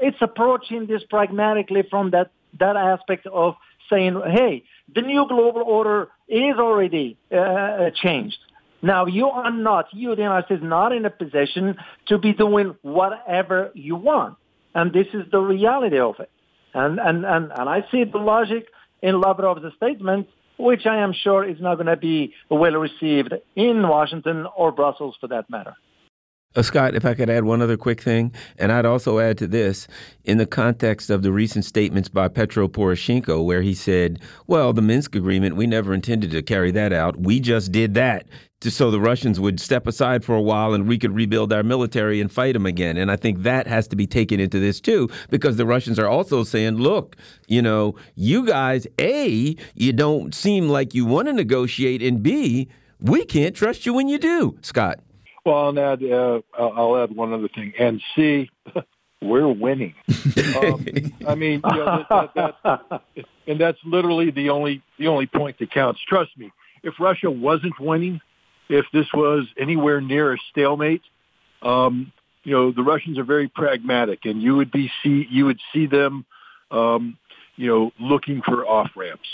it's approaching this pragmatically from that, that aspect of saying, hey, the new global order is already uh, changed. Now you are not, you the United States, not in a position to be doing whatever you want. And this is the reality of it. And, and, and, and I see the logic in Lavrov's statement, which I am sure is not going to be well received in Washington or Brussels for that matter. Uh, Scott, if I could add one other quick thing, and I'd also add to this in the context of the recent statements by Petro Poroshenko, where he said, Well, the Minsk agreement, we never intended to carry that out. We just did that so the Russians would step aside for a while and we could rebuild our military and fight them again. And I think that has to be taken into this too, because the Russians are also saying, Look, you know, you guys, A, you don't seem like you want to negotiate, and B, we can't trust you when you do. Scott. Well, I'll add, uh, I'll add one other thing. And C, we're winning. um, I mean, you know, that, that, that, and that's literally the only the only point that counts. Trust me. If Russia wasn't winning, if this was anywhere near a stalemate, um, you know, the Russians are very pragmatic, and you would be see you would see them, um, you know, looking for off ramps.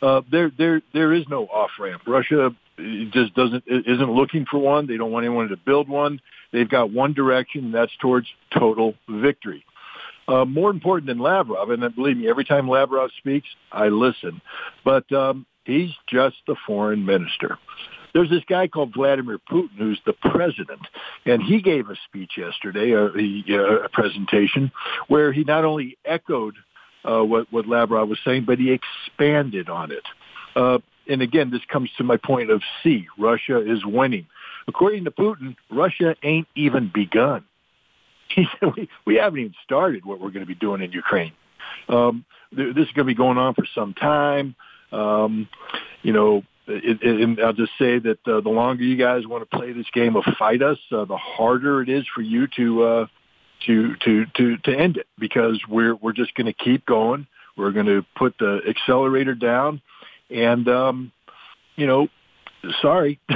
Uh, there, there, there is no off ramp. Russia just doesn't isn't looking for one. They don't want anyone to build one. They've got one direction, and that's towards total victory. Uh, more important than Lavrov, and believe me, every time Lavrov speaks, I listen. But um, he's just the foreign minister. There's this guy called Vladimir Putin who's the president, and he gave a speech yesterday, a, a, a presentation, where he not only echoed uh, what, what Lavrov was saying, but he expanded on it. Uh, and again, this comes to my point of C. Russia is winning. According to Putin, Russia ain't even begun. He said, we, we haven't even started what we're going to be doing in Ukraine. Um, this is going to be going on for some time. Um, you know, it, it, and I'll just say that uh, the longer you guys want to play this game of fight us, uh, the harder it is for you to uh, to to to to end it because we're we're just going to keep going. We're going to put the accelerator down and um, you know, sorry,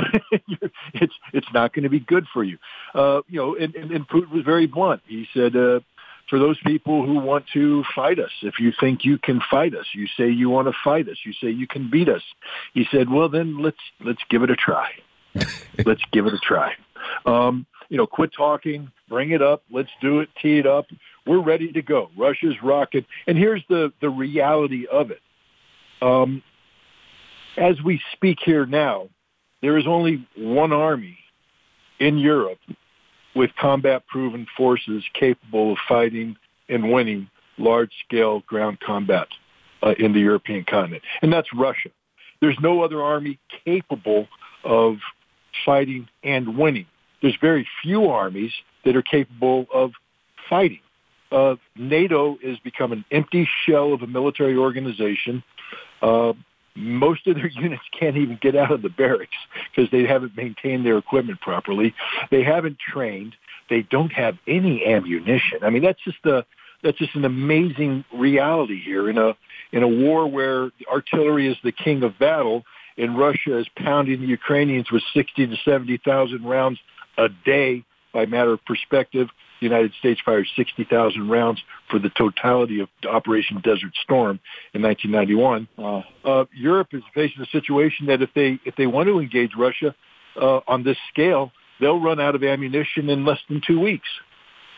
it's it's not going to be good for you. Uh, you know, and, and, and Putin was very blunt. He said, uh, for those people who want to fight us. If you think you can fight us, you say you want to fight us, you say you can beat us. He said, well, then let's let's give it a try. let's give it a try. Um, you know, quit talking, bring it up, let's do it, tee it up. We're ready to go. Russia's rocket. And here's the, the reality of it. Um, as we speak here now, there is only one army in Europe with combat proven forces capable of fighting and winning large scale ground combat uh, in the European continent. And that's Russia. There's no other army capable of fighting and winning. There's very few armies that are capable of fighting. Uh, NATO has become an empty shell of a military organization. Uh, most of their units can't even get out of the barracks because they haven't maintained their equipment properly. They haven't trained. They don't have any ammunition. I mean, that's just a that's just an amazing reality here in a in a war where artillery is the king of battle, and Russia is pounding the Ukrainians with sixty to seventy thousand rounds a day. By matter of perspective, the United States fired 60,000 rounds for the totality of Operation Desert Storm in 1991. Uh, uh, Europe is facing a situation that if they if they want to engage Russia uh, on this scale, they'll run out of ammunition in less than two weeks.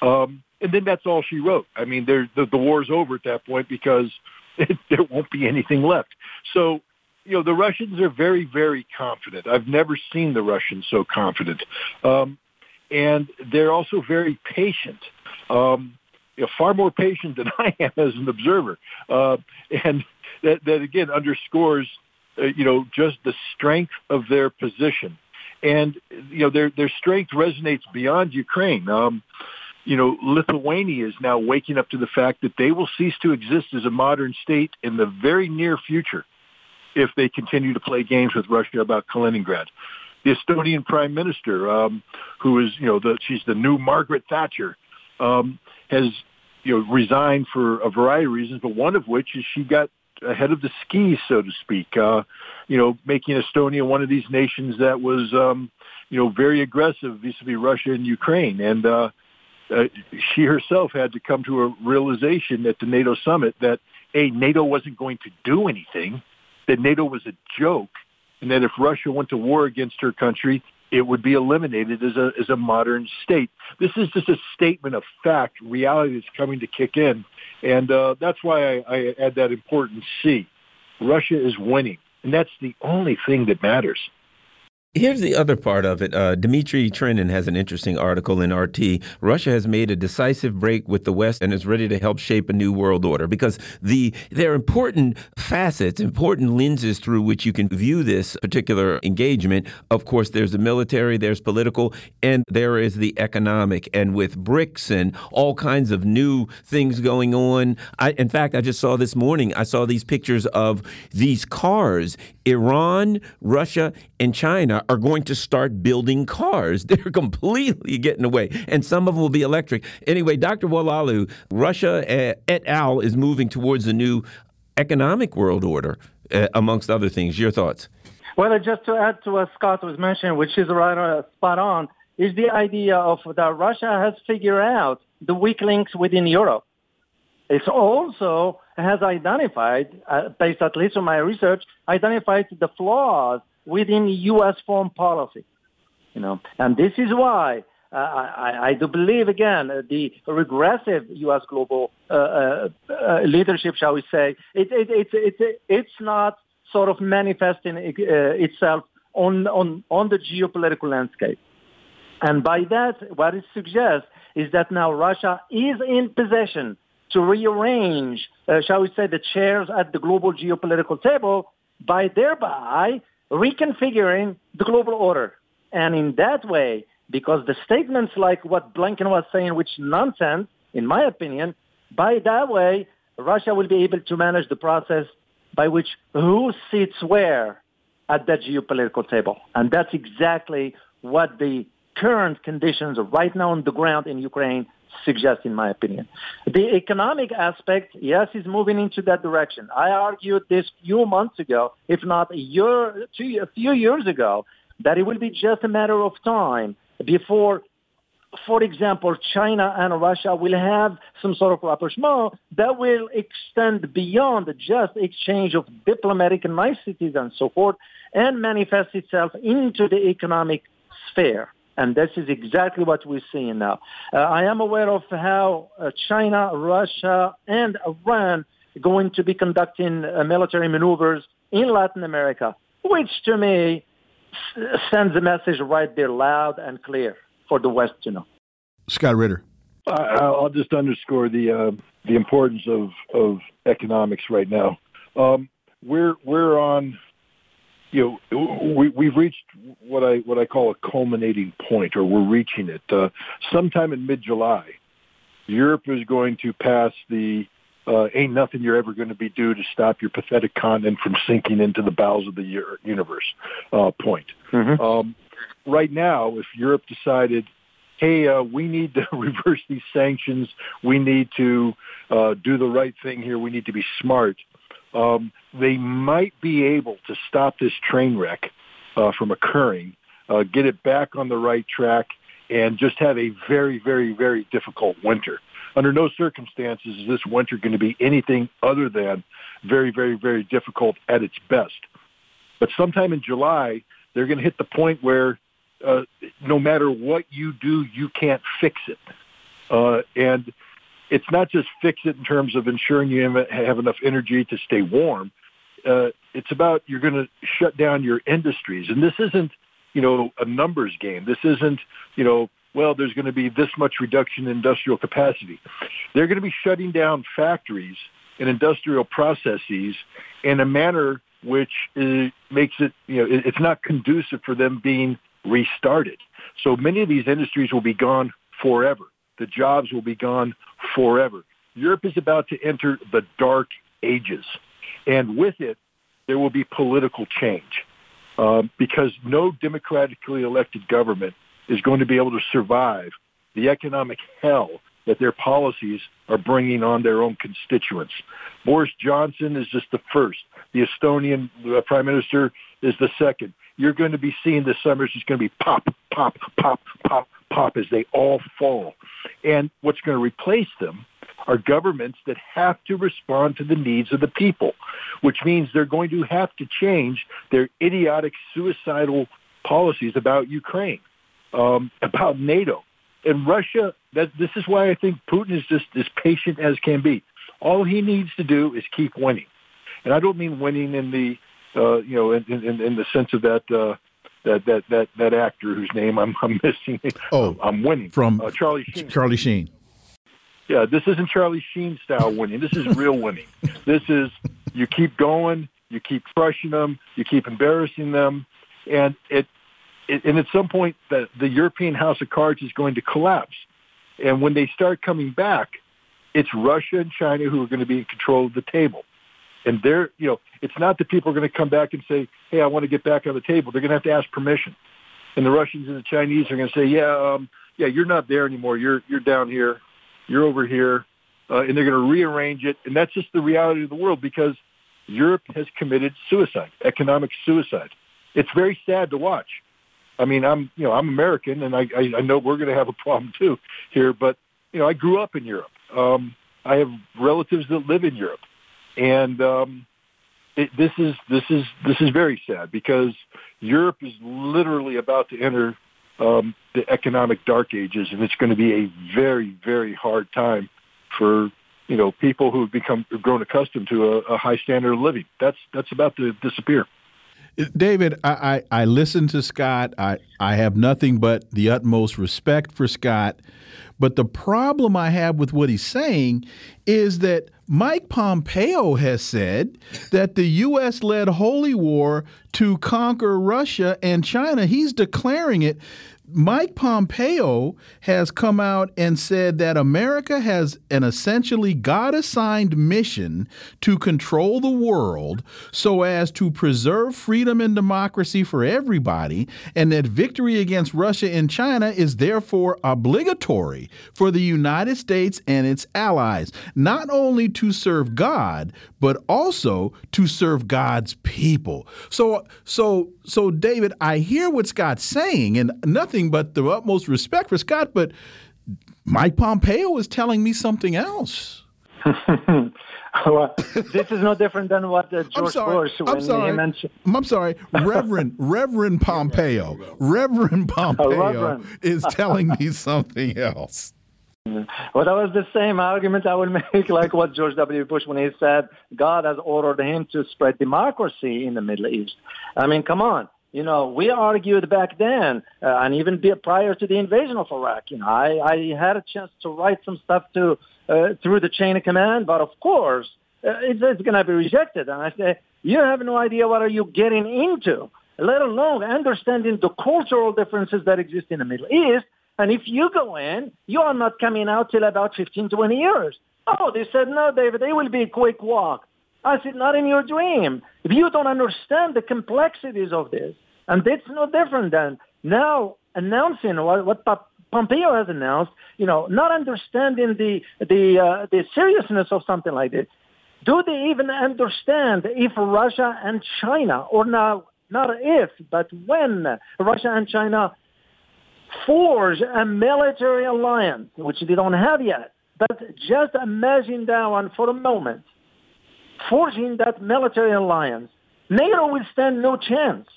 Um, and then that's all she wrote. I mean, the, the war's over at that point because it, there won't be anything left. So, you know, the Russians are very, very confident. I've never seen the Russians so confident. Um, and they're also very patient. Um, you know, far more patient than I am as an observer, uh, and that, that again underscores, uh, you know, just the strength of their position, and you know their their strength resonates beyond Ukraine. Um, you know, Lithuania is now waking up to the fact that they will cease to exist as a modern state in the very near future if they continue to play games with Russia about Kaliningrad the Estonian Prime Minister, um, who is you know the she's the new Margaret Thatcher, um, has you know resigned for a variety of reasons, but one of which is she got ahead of the skis, so to speak. Uh, you know, making Estonia one of these nations that was um, you know very aggressive vis-a-vis Russia and Ukraine, and uh, uh, she herself had to come to a realization at the NATO summit that a NATO wasn't going to do anything, that NATO was a joke and that if Russia went to war against her country, it would be eliminated as a as a modern state. This is just a statement of fact, reality that's coming to kick in, and uh, that's why I, I add that important C. Russia is winning, and that's the only thing that matters. Here's the other part of it. Uh, Dmitry Trenin has an interesting article in RT. Russia has made a decisive break with the West and is ready to help shape a new world order because the there are important facets, important lenses through which you can view this particular engagement. Of course, there's the military, there's political, and there is the economic. And with BRICS and all kinds of new things going on, I, in fact, I just saw this morning. I saw these pictures of these cars. Iran, Russia, and China are going to start building cars. They're completely getting away, and some of them will be electric. Anyway, Dr. Oualaalou, Russia eh, et al. is moving towards a new economic world order, uh, amongst other things. Your thoughts? Well, just to add to what Scott was mentioning, which is right uh, spot on, is the idea of that Russia has figured out the weak links within Europe. It's also has identified, uh, based at least on my research, identified the flaws within U.S. foreign policy. You know, and this is why uh, I, I, do believe again uh, the regressive U.S. global uh, uh, uh, leadership, shall we say, it, it, it, it, it's not sort of manifesting itself on, on, on the geopolitical landscape. And by that, what it suggests is that now Russia is in possession to rearrange, shall we say, the chairs at the global geopolitical table by thereby reconfiguring the global order. And in that way, because the statements like what Blinken was saying, which nonsense, in my opinion, by that way, Russia will be able to manage the process by which who sits where at that geopolitical table. And that's exactly what the current conditions right now on the ground in Ukraine suggest, in my opinion. The economic aspect, yes, is moving into that direction. I argued this few months ago, if not a year, two, a few years ago, that it will be just a matter of time before for example, China and Russia will have some sort of rapprochement that will extend beyond just exchange of diplomatic niceties and so forth and manifest itself into the economic sphere. And this is exactly what we're seeing now. Uh, I am aware of how uh, China, Russia, and Iran are going to be conducting uh, military maneuvers in Latin America, which to me sends a message right there loud and clear for the West to know. Scott Ritter. I'll just underscore the uh, the importance of, of economics right now. Um, we're we're on, you know, we we've reached what I what I call a culminating point, or we're reaching it. Uh, sometime in mid July, Europe is going to pass the uh, "ain't nothing you're ever going to be do to stop your pathetic continent from sinking into the bowels of the universe" uh, point. Mm-hmm. Um, right now, if Europe decided hey, uh, we need to reverse these sanctions. We need to uh, do the right thing here. We need to be smart. Um, they might be able to stop this train wreck uh, from occurring, uh, get it back on the right track, and just have a very, very, very difficult winter. Under no circumstances is this winter going to be anything other than very, very, very difficult at its best. But sometime in July, they're going to hit the point where uh, no matter what you do, you can't fix it. Uh, and it's not just fix it in terms of ensuring you have enough energy to stay warm. Uh, it's about you're going to shut down your industries. And this isn't, you know, a numbers game. This isn't, you know, well, there's going to be this much reduction in industrial capacity. They're going to be shutting down factories and industrial processes in a manner which is, makes it, you know, it's not conducive for them being restarted. So many of these industries will be gone forever. The jobs will be gone forever. Europe is about to enter the dark ages. And with it, there will be political change um, because no democratically elected government is going to be able to survive the economic hell that their policies are bringing on their own constituents. Boris Johnson is just the first. The Estonian uh, prime minister is the second you're going to be seeing this summer is just going to be pop, pop, pop, pop, pop as they all fall. And what's going to replace them are governments that have to respond to the needs of the people, which means they're going to have to change their idiotic, suicidal policies about Ukraine, um, about NATO. And Russia, that, this is why I think Putin is just as patient as can be. All he needs to do is keep winning. And I don't mean winning in the uh, you know, in, in, in the sense of that, uh, that, that, that, that actor whose name I'm, I'm missing. Oh, I'm winning. From uh, Charlie Sheen. Charlie Sheen. Yeah, this isn't Charlie Sheen style winning. This is real winning. This is you keep going, you keep crushing them, you keep embarrassing them, and it, it and at some point the the European House of Cards is going to collapse. And when they start coming back, it's Russia and China who are going to be in control of the table. And they're, you know, it's not that people are going to come back and say, hey, I want to get back on the table. They're going to have to ask permission. And the Russians and the Chinese are going to say, yeah, um, yeah, you're not there anymore. You're, you're down here. You're over here. Uh, and they're going to rearrange it. And that's just the reality of the world because Europe has committed suicide, economic suicide. It's very sad to watch. I mean, I'm, you know, I'm American and I, I, I know we're going to have a problem too here, but, you know, I grew up in Europe. Um, I have relatives that live in Europe and um, it, this is this is this is very sad because Europe is literally about to enter um, the economic dark ages, and it's going to be a very very hard time for you know people who have become grown accustomed to a, a high standard of living. That's that's about to disappear. David, I, I, I listen to Scott. I, I have nothing but the utmost respect for Scott. But the problem I have with what he's saying is that Mike Pompeo has said that the U.S. led holy war to conquer Russia and China. He's declaring it. Mike Pompeo has come out and said that America has an essentially God assigned mission to control the world so as to preserve freedom and democracy for everybody, and that victory against Russia and China is therefore obligatory for the United States and its allies, not only to serve God, but also to serve God's people. So, so, so, David, I hear what Scott's saying, and nothing nothing but the utmost respect for Scott, but Mike Pompeo is telling me something else. well, this is no different than what uh, George Bush when I'm sorry. he mentioned. I'm sorry, Reverend Reverend Pompeo, Reverend Pompeo Reverend. is telling me something else. Well, that was the same argument I would make, like what George W. Bush when he said God has ordered him to spread democracy in the Middle East. I mean, come on. You know, we argued back then, uh, and even prior to the invasion of Iraq. You know, I, I had a chance to write some stuff to uh, through the chain of command, but of course, uh, it's, it's going to be rejected. And I say, you have no idea what are you getting into, let alone understanding the cultural differences that exist in the Middle East. And if you go in, you are not coming out till about 15, 20 years. Oh, they said, no, David, it will be a quick walk. I said, not in your dream. If you don't understand the complexities of this, and it's no different than now announcing what, what Pompeo has announced, you know, not understanding the the uh, the seriousness of something like this. Do they even understand if Russia and China, or now not if, but when Russia and China forge a military alliance, which they don't have yet, but just imagine that one for a moment, forging that military alliance, NATO will stand no chance.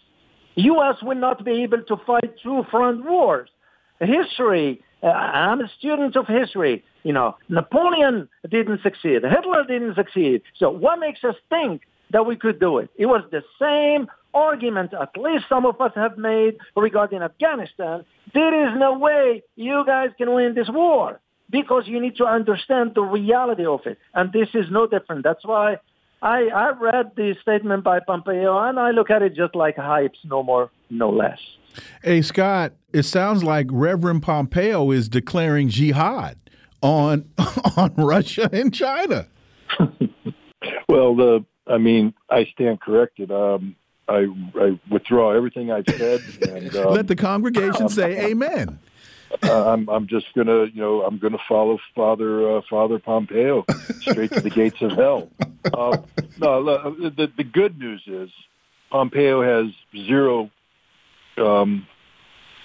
U.S. will not be able to fight two front wars. History, uh, I'm a student of history. You know, Napoleon didn't succeed. Hitler didn't succeed. So what makes us think that we could do it? It was the same argument at least some of us have made regarding Afghanistan. There is no way you guys can win this war because you need to understand the reality of it. And this is no different. That's why I, I read the statement by Pompeo and I look at it just like hypes, no more, no less. Hey, Scott, it sounds like Reverend Pompeo is declaring jihad on on Russia and China. well, the I mean, I stand corrected. Um, I, I withdraw everything I've said. And, um, Let the congregation say Amen. Uh, I'm I'm just gonna you know I'm gonna follow Father uh, Father Pompeo straight to the gates of hell. Uh, no, the the good news is Pompeo has zero, um,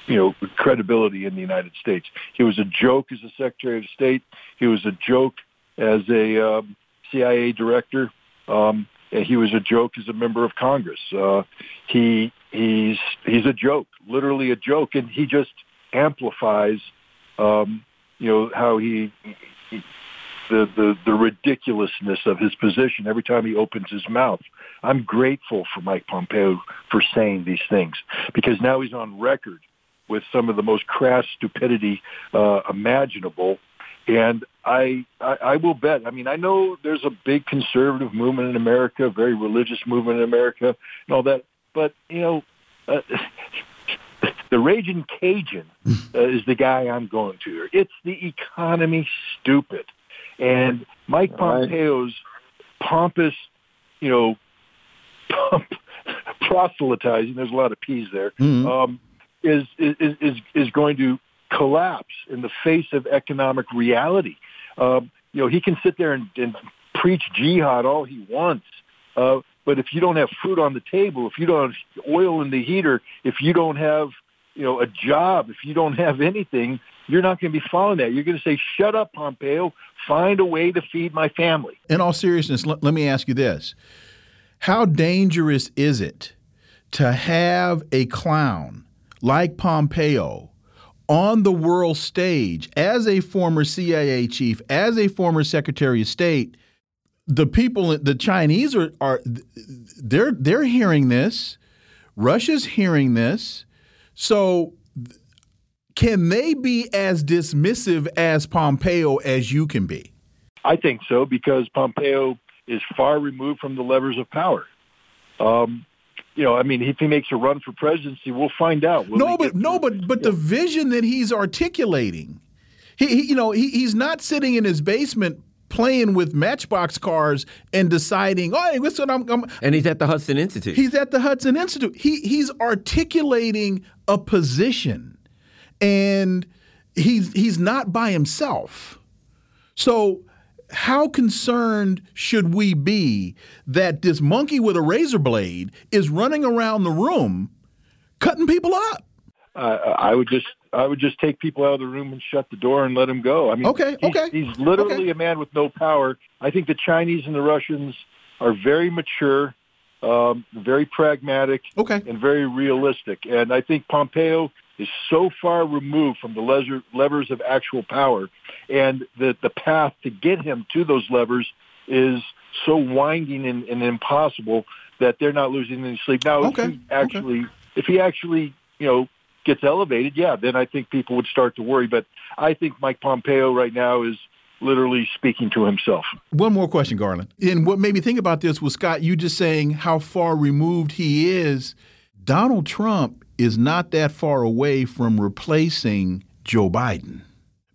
you know, credibility in the United States. He was a joke as a Secretary of State. He was a joke as a um, CIA director. Um, he was a joke as a member of Congress. Uh, he he's he's a joke, literally a joke, and he just amplifies, um, you know, how he, he the, the the ridiculousness of his position every time he opens his mouth. I'm grateful for Mike Pompeo for saying these things because now he's on record with some of the most crass stupidity uh, imaginable and I, I, I will bet. I mean, I know there's a big conservative movement in America, a very religious movement in America, and all that. But you know, uh, the raging Cajun uh, is the guy I'm going to. It's the economy, stupid, and Mike Pompeo's pompous, you know, pump, proselytizing. There's a lot of P's there. Mm-hmm. Um, is, is is is going to collapse in the face of economic reality. Um, you know, he can sit there and, and preach jihad all he wants, uh, but if you don't have food on the table, if you don't have oil in the heater, if you don't have you know a job, if you don't have anything, you're not going to be following that. You're going to say, "Shut up, Pompeo. Find a way to feed my family." In all seriousness, let, me ask you this: How dangerous is it to have a clown like Pompeo? on the world stage as a former CIA chief, as a former Secretary of State, the people, the Chinese are, are they're they're hearing this, Russia's hearing this, so can they be as dismissive as Pompeo as you can be? I think so because Pompeo is far removed from the levers of power. Um, you know, I mean, if he makes a run for presidency, we'll find out. Will no, but no, but but the vision that he's articulating, he, he you know, he, he's not sitting in his basement playing with Matchbox cars and deciding, oh, hey, listen, I'm, I'm, and he's at the Hudson Institute. He's at the Hudson Institute. He he's articulating a position, and he's he's not by himself. So how concerned should we be that this monkey with a razor blade is running around the room cutting people up? uh, I would just I would just take people out of the room and shut the door and let him go. I mean, okay, he's, okay, he's literally okay. a man with no power. I think the Chinese and the Russians are very mature, um, very pragmatic, okay. and very realistic. And I think Pompeo is so far removed from the lever, levers of actual power, and that the path to get him to those levers is so winding and, and impossible that they're not losing any sleep. Now, Okay, if he actually, if he actually, you know, gets elevated, yeah, then I think people would start to worry. But I think Mike Pompeo right now is literally speaking to himself. One more question, Garland. And what made me think about this was Scott, you just saying how far removed he is. Donald Trump is not that far away from replacing Joe Biden.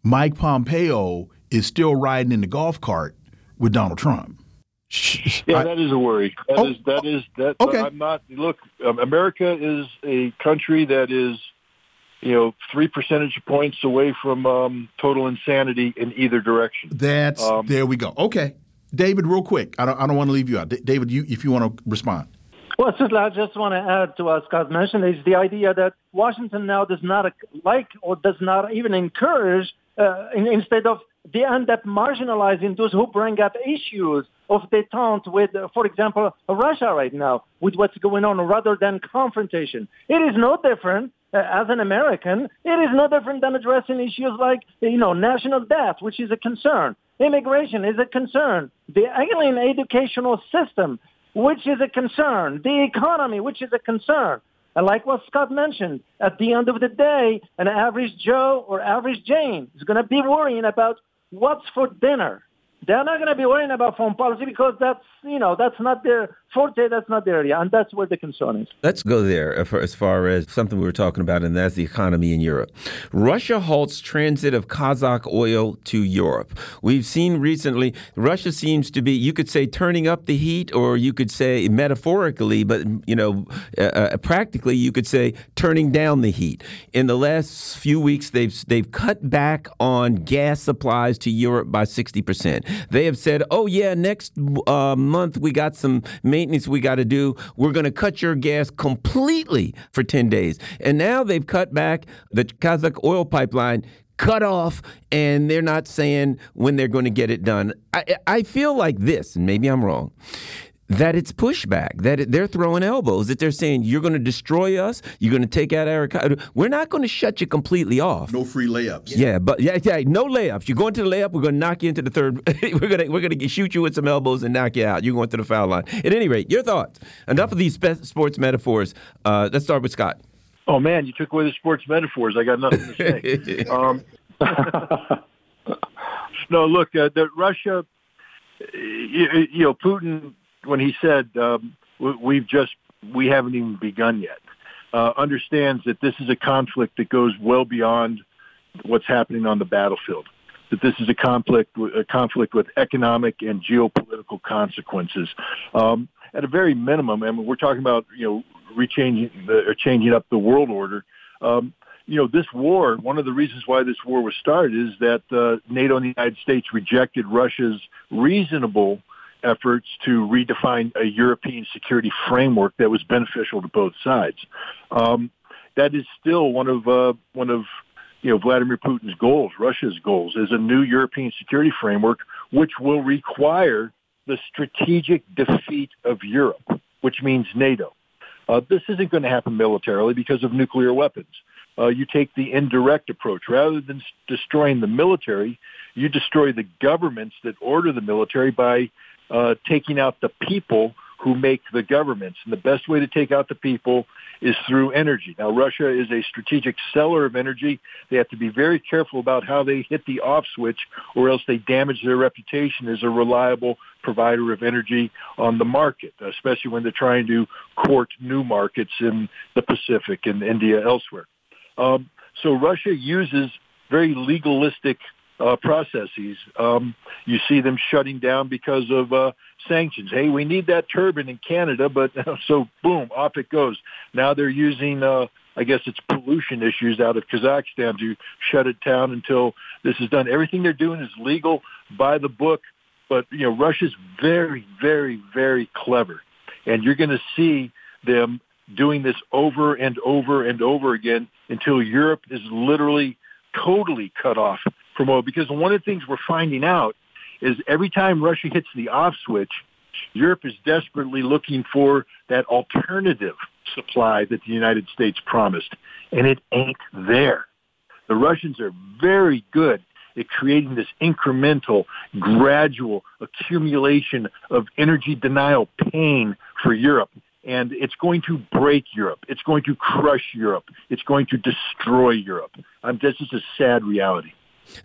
Mike Pompeo is still riding in the golf cart with Donald Trump. Yeah, that is a worry. That Oh, is that is that. okay. I'm not. Look, America is a country that is, you know, three percentage points away from um, total insanity in either direction. That's Um, there we go. Okay, David, real quick. I don't. I don't want to leave you out. D- David, you if you want to respond. Well, certainly, I just want to add to what Scott mentioned is the idea that Washington now does not like or does not even encourage, uh, in, instead of they end up marginalizing those who bring up issues of detente with, uh, for example, Russia right now, with what's going on, rather than confrontation. It is no different. Uh, as an American, it is no different than addressing issues like, you know, national debt, which is a concern. Immigration is a concern. The alien educational system which is a concern. The economy, which is a concern. And like what Scott mentioned, at the end of the day, an average Joe or average Jane is going to be worrying about what's for dinner. They're not going to be worrying about foreign policy because that's, you know, that's not their forte, that's not their area, and that's where the concern is. Let's go there uh, for- as far as something we were talking about, and that's the economy in Europe. Russia halts transit of Kazakh oil to Europe. We've seen recently, Russia seems to be, you could say, turning up the heat, or you could say metaphorically, but, you know, uh, uh, practically, you could say turning down the heat. In the last few weeks, they've, they've cut back on gas supplies to Europe by 60%. They have said, oh, yeah, next uh, month we got some maintenance we got to do. We're going to cut your gas completely for 10 days. And now they've cut back the Kazakh oil pipeline cut off and they're not saying when they're going to get it done. I, I feel like this, and maybe I'm wrong, that it's pushback, that it, they're throwing elbows, that they're saying, you're going to destroy us, you're going to take out our economy. We're not going to shut you completely off. No free layups. Yeah, but yeah, yeah, no layups. You're going to the layup. We're going to knock you into the third. we're going to we're going to shoot you with some elbows and knock you out. You're going to the foul line. At any rate, your thoughts. Enough of these sports metaphors. Uh, let's start with Scott. Oh man, you took away the sports metaphors. I got nothing to say. um, no, look, uh, the Russia, you, you know, Putin when he said um, we- we've just we haven't even begun yet, uh, understands that this is a conflict that goes well beyond what's happening on the battlefield. That this is a conflict, a conflict with economic and geopolitical consequences. Um, at a very minimum, I mean, we're talking about you know rechanging the, or changing up the world order. Um, you know, this war, one of the reasons why this war was started is that uh, NATO and the United States rejected Russia's reasonable efforts to redefine a European security framework that was beneficial to both sides. Um, that is still one of uh, one of you know Vladimir Putin's goals, Russia's goals, is a new European security framework which will require the strategic defeat of Europe, which means NATO. Uh, this isn't going to happen militarily because of nuclear weapons. Uh, you take the indirect approach. Rather than destroying the military, you destroy the governments that order the military by uh, taking out the people who make the governments. And the best way to take out the people is through energy. Now, Russia is a strategic seller of energy. They have to be very careful about how they hit the off switch or else they damage their reputation as a reliable provider of energy on the market, especially when they're trying to court new markets in the Pacific and India elsewhere. Um, so Russia uses very legalistic uh, processes. Um, you see them shutting down because of uh, sanctions. Hey, we need that turbine in Canada, but so boom, off it goes. Now they're using, uh, I guess it's pollution issues out of Kazakhstan to shut it down until this is done. Everything they're doing is legal by the book, but you know Russia's very, very, very clever, and you're going to see them doing this over and over and over again until Europe is literally totally cut off from oil. Because one of the things we're finding out is every time Russia hits the off switch, Europe is desperately looking for that alternative supply that the United States promised, and it ain't there. The Russians are very good at creating this incremental, gradual accumulation of energy denial pain for Europe. And it's going to break Europe. It's going to crush Europe. It's going to destroy Europe. Um, this is a sad reality.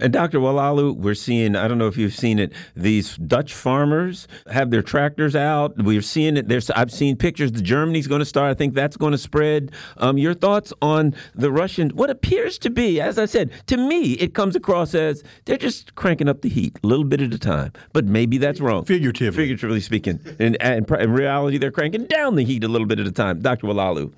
And Dr. Oualaalou, we're seeing, I don't know if you've seen it, these Dutch farmers have their tractors out. We're seeing it. There's, I've seen pictures. The Germany's going to start. I think that's going to spread. Um, your thoughts on the Russian, what appears to be, as I said, to me, it comes across as they're just cranking up the heat a little bit at a time. But maybe that's wrong. Figuratively. Figuratively speaking. And in reality, they're cranking down the heat a little bit at a time. Dr. Oualaalou.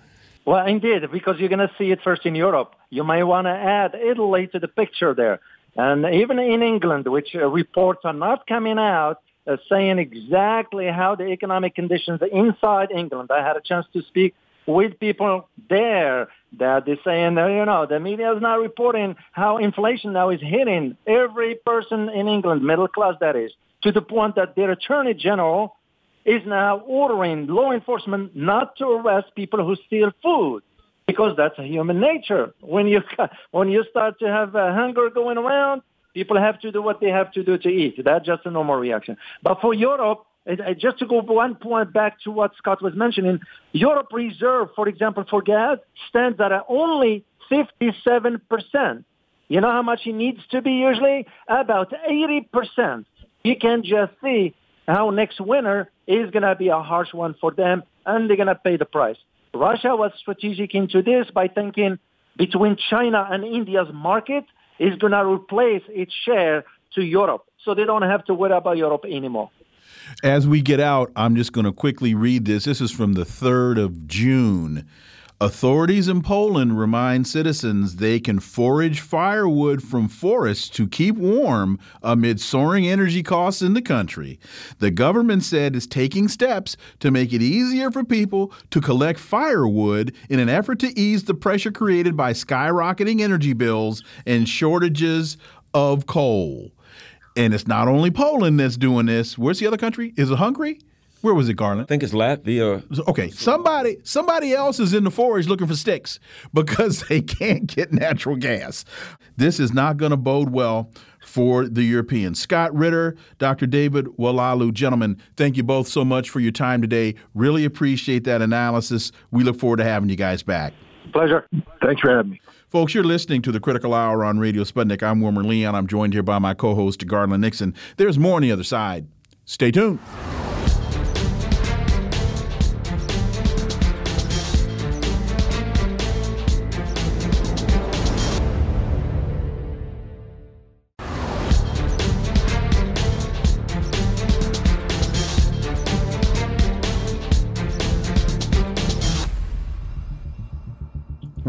Well, indeed, because you're going to see it first in Europe. You may want to add Italy to the picture there. And even in England, which uh, reports are not coming out uh, saying exactly how the economic conditions inside England. I had a chance to speak with people there that they're saying, you know, the media is not reporting how inflation now is hitting every person in England, middle class that is, to the point that their attorney general is now ordering law enforcement not to arrest people who steal food because that's a human nature. When you when you start to have uh, hunger going around, people have to do what they have to do to eat. That's just a normal reaction. But for Europe, it, it, just to go one point back to what Scott was mentioning, Europe reserve, for example, for gas stands at only 57 percent. You know how much it needs to be usually? About 80 percent. You can just see how next winter is going to be a harsh one for them, and they're going to pay the price. Russia was strategic into this by thinking between China and India's market is going to replace its share to Europe. So they don't have to worry about Europe anymore. As we get out, I'm just going to quickly read this. This is from the 3rd of June. Authorities in Poland remind citizens they can forage firewood from forests to keep warm amid soaring energy costs in the country. The government said it's taking steps to make it easier for people to collect firewood in an effort to ease the pressure created by skyrocketing energy bills and shortages of coal. And it's not only Poland that's doing this. Where's the other country? Is it Hungary? Where was it, Garland? I think it's Latvia. Okay, somebody somebody else is in the forest looking for sticks because they can't get natural gas. This is not going to bode well for the Europeans. Scott Ritter, Dr. David Oualaalou, gentlemen, thank you both so much for your time today. Really appreciate that analysis. We look forward to having you guys back. Pleasure. Thanks for having me. Folks, you're listening to the Critical Hour on Radio Sputnik. I'm Wilmer Leon. I'm joined here by my co host, Garland Nixon. There's more on the other side. Stay tuned.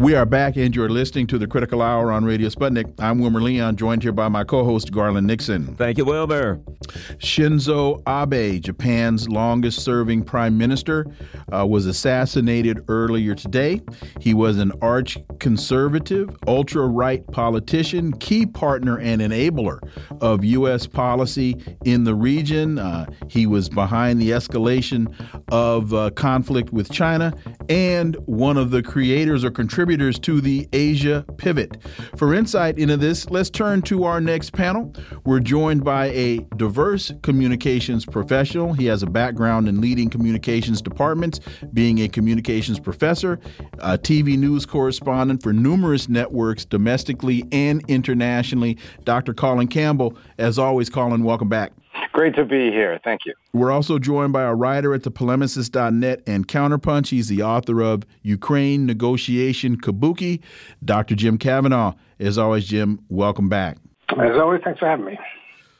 We are back, and you're listening to the Critical Hour on Radio Sputnik. I'm Wilmer Leon, joined here by my co host, Garland Nixon. Thank you, Wilmer. Shinzo Abe, Japan's longest serving prime minister, uh, was assassinated earlier today. He was an arch conservative, ultra right politician, key partner, and enabler of U.S. policy in the region. Uh, he was behind the escalation of uh, conflict with China and one of the creators or contributors contributors to the Asia Pivot. For insight into this, let's turn to our next panel. We're joined by a diverse communications professional. He has a background in leading communications departments, being a communications professor, a TV news correspondent for numerous networks domestically and internationally. Dr. Colin Campbell, as always, Colin, welcome back. Great to be here. Thank you. We're also joined by a writer at the polemicist.net and Counterpunch. He's the author of Ukraine Negotiation Kabuki, Dr. Jim Kavanagh. As always, Jim, welcome back. As always, thanks for having me.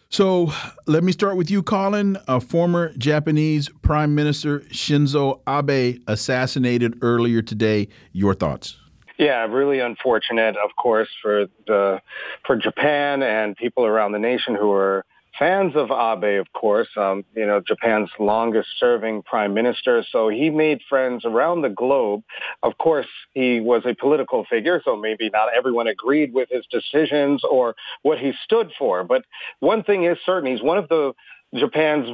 So let me start with you, Colin. A former Japanese Prime Minister Shinzo Abe assassinated earlier today. Your thoughts? Yeah, really unfortunate, of course, for the for Japan and people around the nation who are fans of Abe, of course, um, you know, Japan's longest serving prime minister. So he made friends around the globe. Of course, he was a political figure, so maybe not everyone agreed with his decisions or what he stood for. But one thing is certain, he's one of the Japan's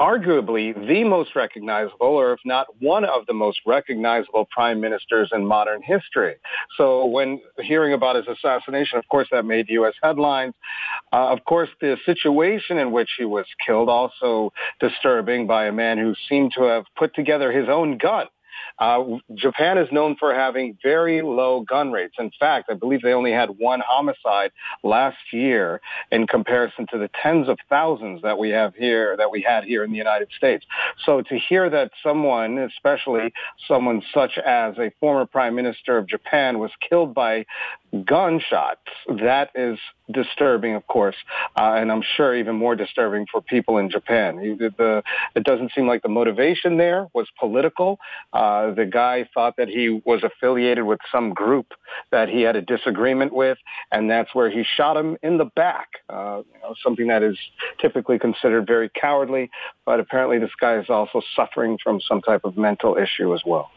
arguably the most recognizable, or if not one of the most recognizable prime ministers in modern history. So when hearing about his assassination, of course, that made U.S. headlines. Uh, of course, the situation in which he was killed also disturbing by a man who seemed to have put together his own gun. Uh, Japan is known for having very low gun rates. In fact, I believe they only had one homicide last year in comparison to the tens of thousands that we have here, that we had here in the United States. So to hear that someone, especially someone such as a former prime minister of Japan, was killed by gunshots, that is disturbing, of course, uh, and I'm sure even more disturbing for people in Japan. The, it doesn't seem like the motivation there was political. Uh, the guy thought that he was affiliated with some group that he had a disagreement with, and that's where he shot him in the back. Uh, you know, something that is typically considered very cowardly, but apparently this guy is also suffering from some type of mental issue as well.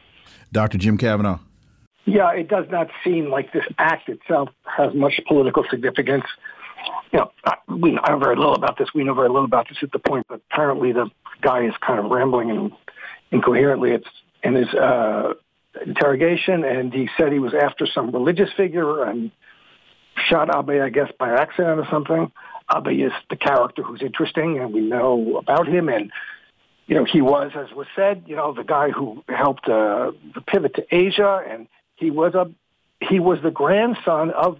Dr. Jim Kavanagh. Yeah, it does not seem like this act itself has much political significance. You know, we I know very little about this. We know very little about this at the point, but apparently the guy is kind of rambling and incoherently. It's in his uh, interrogation, and he said he was after some religious figure and shot Abe, I guess, by accident or something. Abe is the character who's interesting, and we know about him. And you know, he was, as was said, you know, the guy who helped uh, the pivot to Asia, and he was a he was the grandson of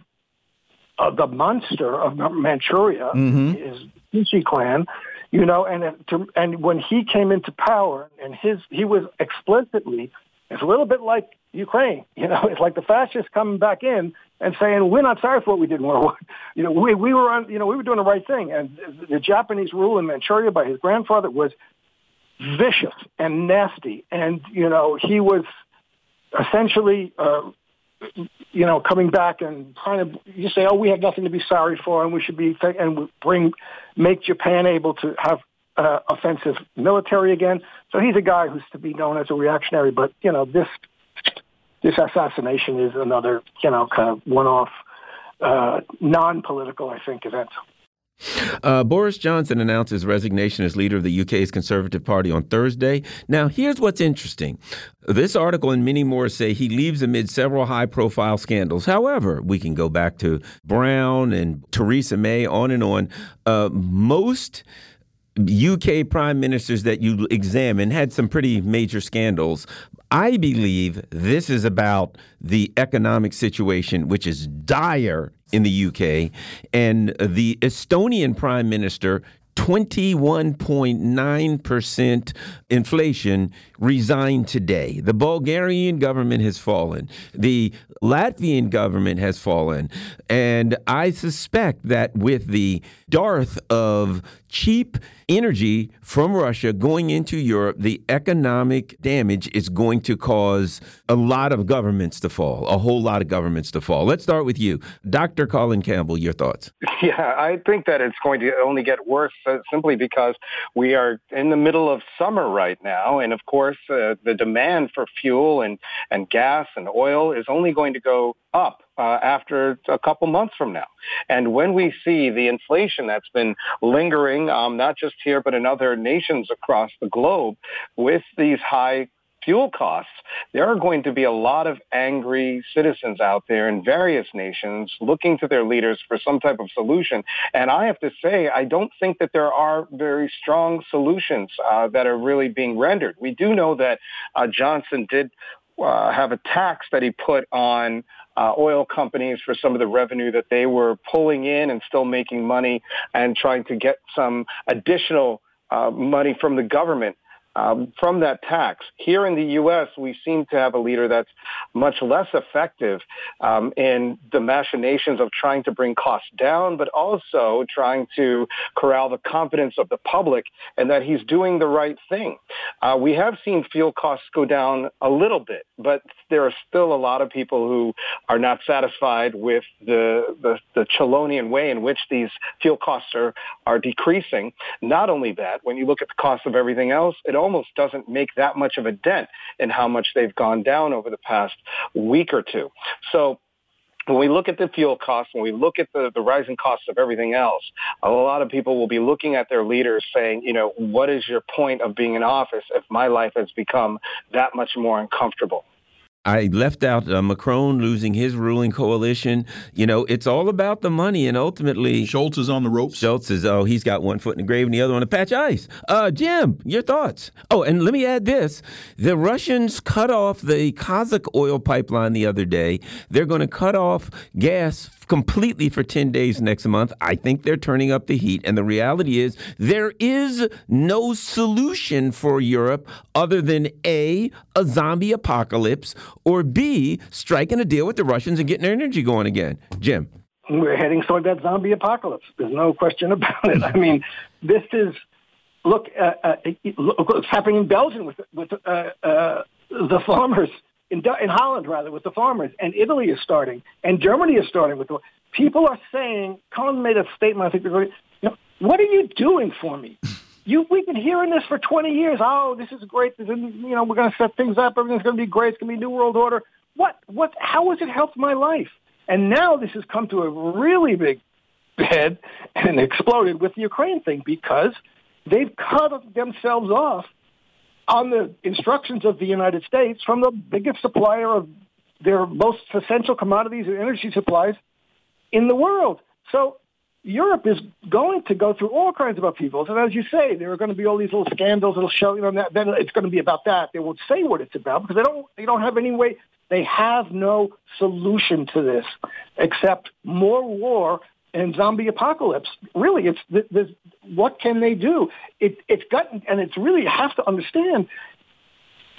of the monster of Manchuria, mm-hmm. his Kishi clan, you know, and to, and when he came into power, and his he was explicitly, it's a little bit like Ukraine, you know, it's like the fascists coming back in and saying we're not sorry for what we did in World War, you know, we we were on, you know, we were doing the right thing, and the Japanese rule in Manchuria by his grandfather was vicious and nasty, and you know he was essentially, uh, you know, coming back and trying to you say, oh, we have nothing to be sorry for, and we should be and bring make Japan able to have uh, offensive military again. So he's a guy who's to be known as a reactionary. But you know, this this assassination is another you know kind of one-off, uh, non-political, I think, event. Uh, Boris Johnson announced his resignation as leader of the UK's Conservative Party on Thursday. Now, here's what's interesting. This article and many more say he leaves amid several high profile scandals. However, we can go back to Brown and Theresa May, on and on. Uh, most UK prime ministers that you examine had some pretty major scandals. I believe this is about the economic situation, which is dire in the UK. And the Estonian prime minister 21.9% inflation resigned today. The Bulgarian government has fallen. The Latvian government has fallen. And I suspect that with the dearth of cheap energy from Russia going into Europe, the economic damage is going to cause a lot of governments to fall, a whole lot of governments to fall. Let's start with you. Dr. Colin Campbell, your thoughts. Yeah, I think that it's going to only get worse uh, simply because we are in the middle of summer right now. And of course, uh, the demand for fuel and, and gas and oil is only going to go up uh, after a couple months from now. And when we see the inflation that's been lingering, um, not just here, but in other nations across the globe with these high fuel costs, there are going to be a lot of angry citizens out there in various nations looking to their leaders for some type of solution. And I have to say, I don't think that there are very strong solutions uh, that are really being rendered. We do know that uh, Johnson did uh, have a tax that he put on uh, oil companies for some of the revenue that they were pulling in and still making money and trying to get some additional uh, money from the government um, from that tax. Here in the U.S., we seem to have a leader that's much less effective um, in the machinations of trying to bring costs down, but also trying to corral the confidence of the public and that he's doing the right thing. Uh, we have seen fuel costs go down a little bit, but there are still a lot of people who are not satisfied with the, the, the Chelonian way in which these fuel costs are, are decreasing. Not only that, when you look at the cost of everything else, it almost doesn't make that much of a dent in how much they've gone down over the past week or two. So when we look at the fuel costs, when we look at the, the rising costs of everything else, a lot of people will be looking at their leaders saying, you know, what is your point of being in office if my life has become that much more uncomfortable? I left out uh, Macron losing his ruling coalition. You know, it's all about the money, and ultimately, Scholz is on the ropes. Scholz is oh, he's got one foot in the grave and the other on a patch ice. Uh, Jim, your thoughts? Oh, and let me add this: the Russians cut off the Kazakh oil pipeline the other day. They're going to cut off gas completely for 10 days next month. I think they're turning up the heat. And the reality is, there is no solution for Europe other than A, a zombie apocalypse, or B, striking a deal with the Russians and getting their energy going again. Jim. We're heading toward that zombie apocalypse. There's no question about it. I mean, this is look, uh, uh, look what's happening in Belgium with with uh, uh the farmers in, in Holland rather with the farmers, and Italy is starting, and Germany is starting with the. People are saying. Colin made a statement. I think you know, what are you doing for me? You, we've been hearing this for 20 years. Oh, this is great. This is, you know, we're going to set things up. Everything's going to be great. It's going to be new world order. What? What? How has it helped my life? And now this has come to a really big head and exploded with the Ukraine thing because they've cut themselves off on the instructions of the United States from the biggest supplier of their most essential commodities and energy supplies in the world. So Europe is going to go through all kinds of upheavals. And as you say, there are going to be all these little scandals that'll show, you know, that, then it's going to be about that. They won't say what it's about because they don't, they don't have any way, they have no solution to this except more war and zombie apocalypse. Really, it's this, the, what can they do? It, it's gotten, and it's really you have to understand.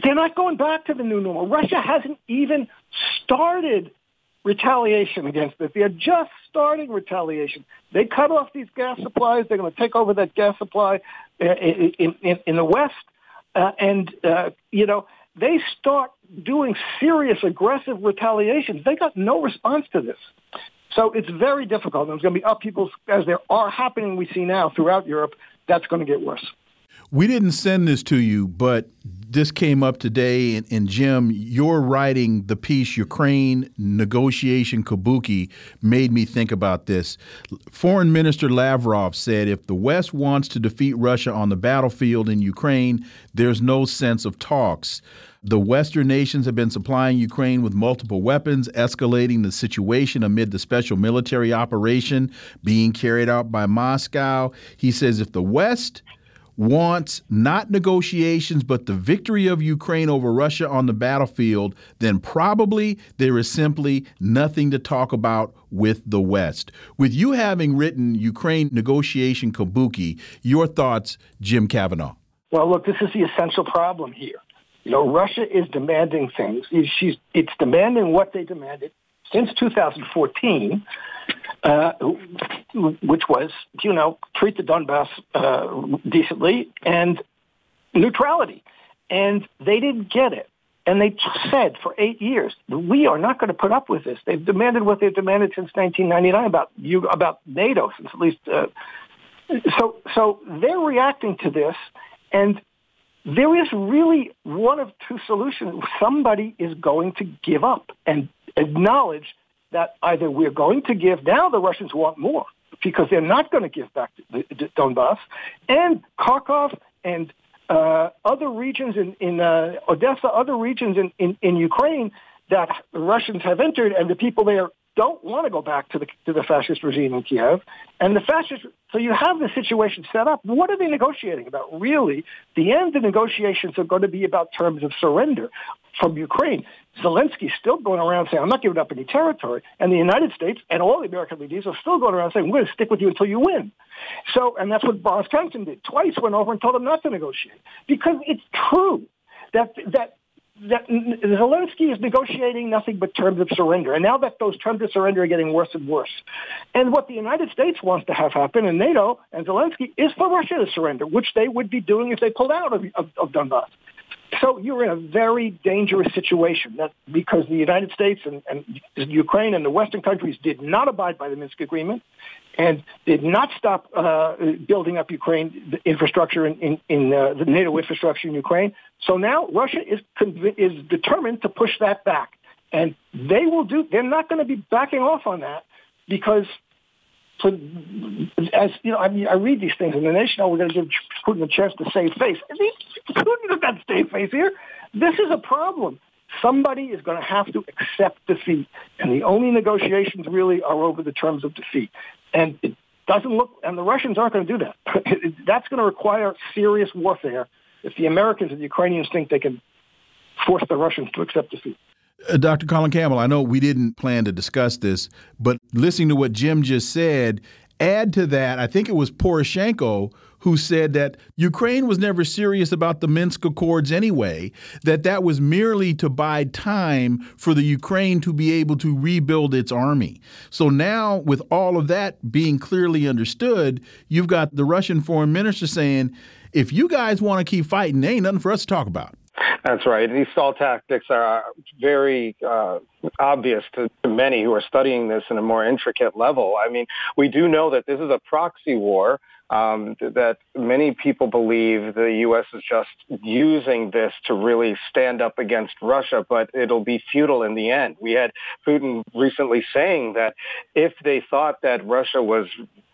They're not going back to the new normal. Russia hasn't even started retaliation against it. They're just starting retaliation. They cut off these gas supplies. They're going to take over that gas supply uh, in, in, in the West. Uh, and, uh, you know, they start doing serious aggressive retaliations. They got no response to this. So it's very difficult. There's going to be upheavals as there are happening, we see now throughout Europe. That's going to get worse. We didn't send this to you, but this came up today. And, and, Jim, your writing the piece Ukraine negotiation kabuki made me think about this. Foreign Minister Lavrov said if the West wants to defeat Russia on the battlefield in Ukraine, there's no sense of talks. The Western nations have been supplying Ukraine with multiple weapons, escalating the situation amid the special military operation being carried out by Moscow. He says if the West wants not negotiations, but the victory of Ukraine over Russia on the battlefield, then probably there is simply nothing to talk about with the West. With you having written Ukraine negotiation kabuki, your thoughts, Jim Kavanagh? Well, look, this is the essential problem here. You know, Russia is demanding things. She's, it's demanding what they demanded since 2014, uh, which was, you know, treat the Donbass uh, decently and neutrality. And they didn't get it. And they said for eight years, we are not going to put up with this. They've demanded what they've demanded since 1999 about you, about NATO, since at least. Uh, so, so they're reacting to this, and there is really one of two solutions. Somebody is going to give up and acknowledge that either we're going to give, now the Russians want more because they're not going to give back the, the Donbass, and Kharkov and uh, other regions in, in uh, Odessa, other regions in, in, in Ukraine that the Russians have entered, and the people there don't want to go back to the to the fascist regime in Kiev. And the fascist, so you have the situation set up. What are they negotiating about? Really, the end of negotiations are going to be about terms of surrender from Ukraine. Zelensky's still going around saying, I'm not giving up any territory. And the United States and all the American leaders are still going around saying, we're going to stick with you until you win. So, and that's what Boris Johnson did. Twice went over and told them not to negotiate. Because it's true that, that that Zelensky is negotiating nothing but terms of surrender. And now that those terms of surrender are getting worse and worse. And what the United States wants to have happen, and NATO and Zelensky, is for Russia to surrender, which they would be doing if they pulled out of, of, of Donbass. So you're in a very dangerous situation because the United States and, and Ukraine and the Western countries did not abide by the Minsk agreement and did not stop uh, building up Ukraine infrastructure in, in, in uh, the NATO infrastructure in Ukraine. So now Russia is is determined to push that back, and they will do. They're not going to be backing off on that because. For, as you know, I, mean, I read these things, and the nation, oh, we're going to give Putin a chance to save face. Putin does not save face here. This is a problem somebody is going to have to accept defeat. And the only negotiations really are over the terms of defeat. And it doesn't look, and the Russians aren't going to do that. That's going to require serious warfare if the Americans and the Ukrainians think they can force the Russians to accept defeat. Uh, Dr. Colin Campbell, I know we didn't plan to discuss this, but listening to what Jim just said, add to that, I think it was Poroshenko who said that Ukraine was never serious about the Minsk Accords anyway, that that was merely to buy time for the Ukraine to be able to rebuild its army. So now, with all of that being clearly understood, you've got the Russian foreign minister saying, if you guys want to keep fighting, there ain't nothing for us to talk about. That's right. These stall tactics are very uh, obvious to, to, many who are studying this in a more intricate level. I mean, we do know that this is a proxy war um, that many people believe the U.S. is just using this to really stand up against Russia, but it'll be futile in the end. We had Putin recently saying that if they thought that Russia was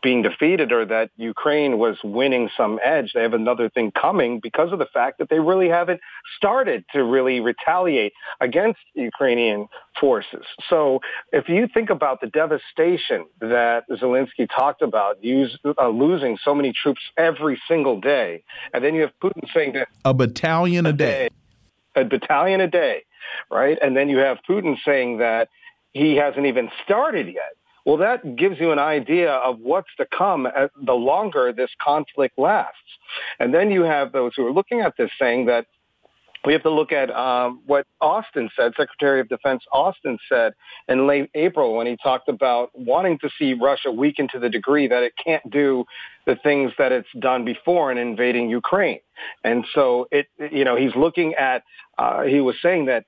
being defeated or that Ukraine was winning some edge. They have another thing coming because of the fact that they really haven't started to really retaliate against Ukrainian forces. So if you think about the devastation that Zelensky talked about, use, uh, losing so many troops every single day, and then you have Putin saying that a battalion a, day, day, a battalion a day, right? And then you have Putin saying that he hasn't even started yet. Well, that gives you an idea of what's to come the longer this conflict lasts. And then you have those who are looking at this saying that we have to look at um, what Austin said, Secretary of Defense Austin said in late April when he talked about wanting to see Russia weaken to the degree that it can't do the things that it's done before in invading Ukraine. And so it, you know, he's looking at, uh, he was saying that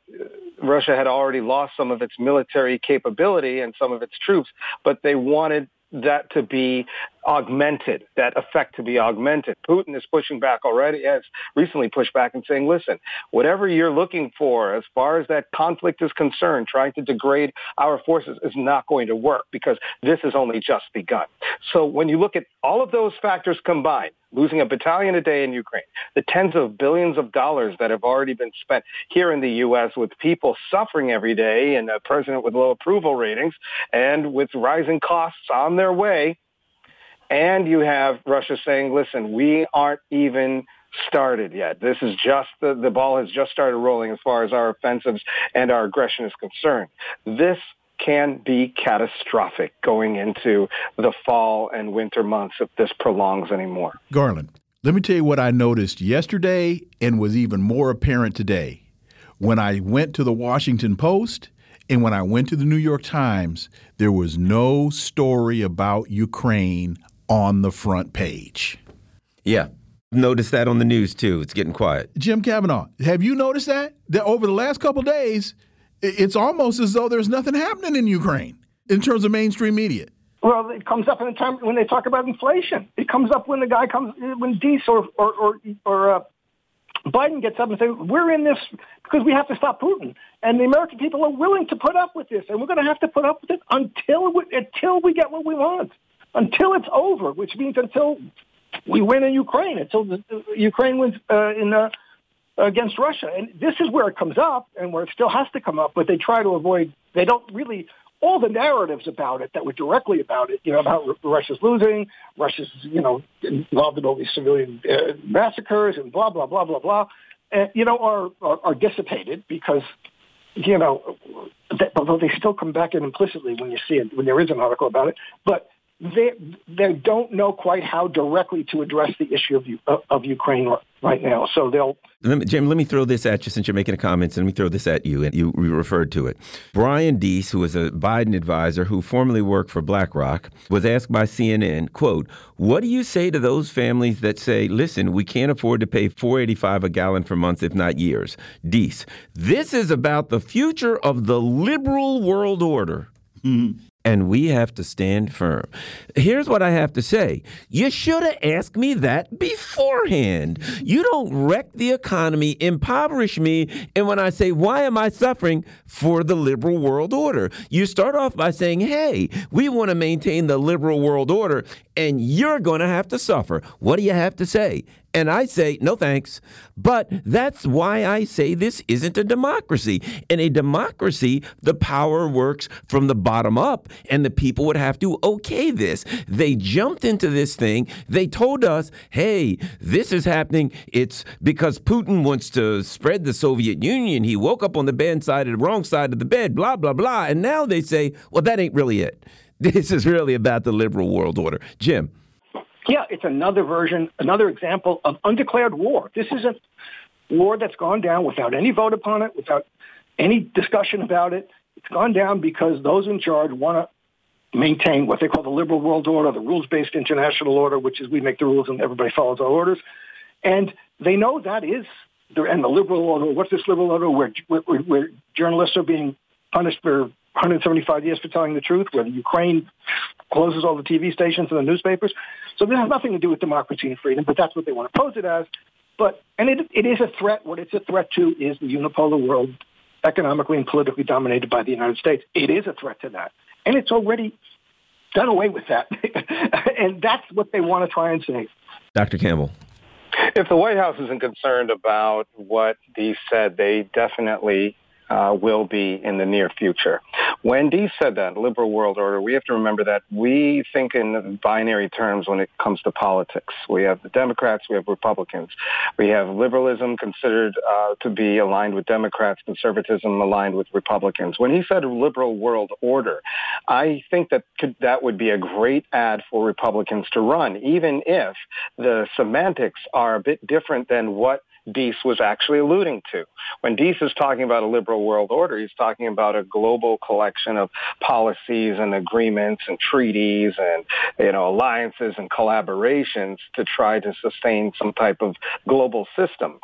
Russia had already lost some of its military capability and some of its troops, but they wanted that to be augmented, that effect to be augmented. Putin is pushing back already, has recently pushed back and saying, listen, whatever you're looking for as far as that conflict is concerned, trying to degrade our forces is not going to work because this has only just begun. So when you look at all of those factors combined, losing a battalion a day in Ukraine, the tens of billions of dollars that have already been spent here in the U.S. with people suffering every day and a president with low approval ratings and with rising costs on their way, and you have Russia saying, listen, we aren't even started yet. This is just the, the ball has just started rolling as far as our offensives and our aggression is concerned. This can be catastrophic going into the fall and winter months if this prolongs anymore. Garland, let me tell you what I noticed yesterday and was even more apparent today. When I went to the Washington Post and when I went to the New York Times, there was no story about Ukraine on the front page. Yeah. Notice that on the news too. It's getting quiet. Jim Kavanagh, have you noticed that? That over the last couple days, it's almost as though there's nothing happening in Ukraine in terms of mainstream media. Well, it comes up in the time when they talk about inflation. It comes up when the guy comes when Deese or or or, or uh, Biden gets up and says, "We're in this because we have to stop Putin," and the American people are willing to put up with this, and we're going to have to put up with it until we, until we get what we want until it's over, which means until we win in Ukraine, until the, the Ukraine wins uh, in uh, against Russia. And this is where it comes up, and where it still has to come up. But they try to avoid. They don't really all the narratives about it that were directly about it, you know, about Russia's losing, Russia's, you know, involved in all these civilian uh, massacres and blah blah blah blah blah, and you know, are are, are dissipated because you know, although they still come back in implicitly when you see it, when there is an article about it. But they they don't know quite how directly to address the issue of of, of Ukraine right now. So they'll. Let me, Jim, let me throw this at you since you're making a comment. And let me throw this at you, and you referred to it. Brian Deese, who is a Biden advisor who formerly worked for BlackRock, was asked by CNN, "quote What do you say to those families that say, listen, we can't afford to pay 4.85 a gallon for months, if not years?" Deese, this is about the future of the liberal world order. Mm -hmm and we have to stand firm. Here's what I have to say you should have asked me that beforehand. You don't wreck the economy, impoverish me, and when I say, why am I suffering for the liberal world order? You start off by saying, hey, we want to maintain the liberal world order, and you're going to have to suffer. What do you have to say? And I say, no thanks. But that's why I say this isn't a democracy. In a democracy, the power works from the bottom up, and the people would have to okay this. They jumped into this thing. They told us, hey, this is happening. It's because Putin wants to spread the Soviet Union. He woke up on the bad side of the wrong side of the bed, blah, blah, blah. And now they say, well, that ain't really it. This is really about the liberal world order. Jim. Yeah, it's another version, another example of undeclared war. This is a war that's gone down without any vote upon it, without any discussion about it. It's gone down because those in charge want to maintain what they call the liberal world order, the rules-based international order, which is we make the rules and everybody follows our orders. And they know that is, and the liberal order, what's this liberal order where, where, where journalists are being punished for 175 years for telling the truth, where the Ukraine closes all the TV stations and the newspapers. So this has nothing to do with democracy and freedom, but that's what they want to pose it as. But and it, it is a threat. What it's a threat to is the unipolar world, economically and politically dominated by the United States. It is a threat to that, and it's already done away with that. and that's what they want to try and say. Dr. Campbell. If the White House isn't concerned about what Deese said, they definitely uh, will be in the near future. When Deese said that, liberal world order, we have to remember that we think in binary terms when it comes to politics. We have the Democrats, we have Republicans. We have liberalism considered uh, to be aligned with Democrats, conservatism aligned with Republicans. When he said liberal world order, I think that could, that would be a great ad for Republicans to run, even if the semantics are a bit different than what Deese was actually alluding to. When Deese is talking about a liberal world order, he's talking about a global collection of policies and agreements and treaties and, you know, alliances and collaborations to try to sustain some type of global system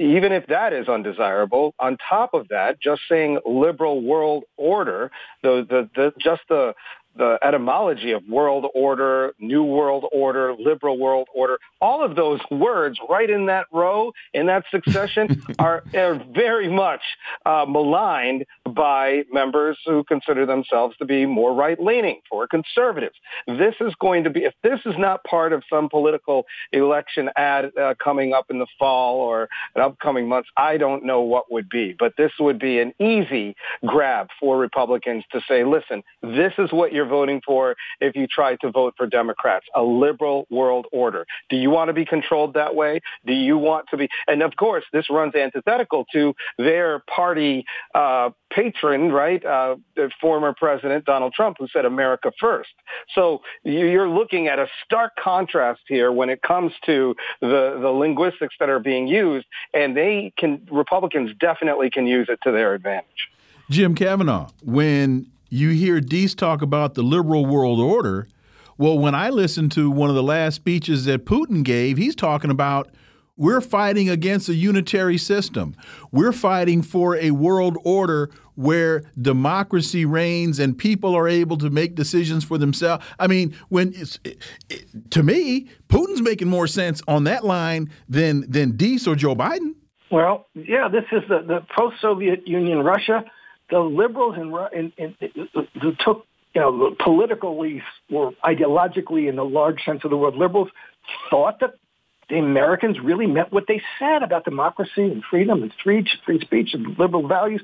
even if that is undesirable, on top of that, just saying liberal world order, the, the, the, just the, the etymology of world order, new world order, liberal world order, all of those words right in that row, in that succession, are, are very much uh, maligned by members who consider themselves to be more right-leaning, for conservatives. This is going to be, if this is not part of some political election ad uh, coming up in the fall or in upcoming months, I don't know what would be. But this would be an easy grab for Republicans to say, listen, this is what you're you're voting for if you try to vote for Democrats, a liberal world order. Do you want to be controlled that way? Do you want to be? And of course, this runs antithetical to their party uh, patron, right? Uh, former president Donald Trump, who said America first. So you're looking at a stark contrast here when it comes to the, the linguistics that are being used, and they can Republicans definitely can use it to their advantage. Jim Kavanagh, when you hear Deese talk about the liberal world order. Well, when I listened to one of the last speeches that Putin gave, he's talking about we're fighting against a unitary system. We're fighting for a world order where democracy reigns and people are able to make decisions for themselves. I mean, when it, to me, Putin's making more sense on that line than than Deese or Joe Biden. Well, yeah, this is the, the post-Soviet Union Russia the liberals in, in, in, who took you know politically or ideologically in the large sense of the word liberals thought that the Americans really meant what they said about democracy and freedom and free, free speech and liberal values.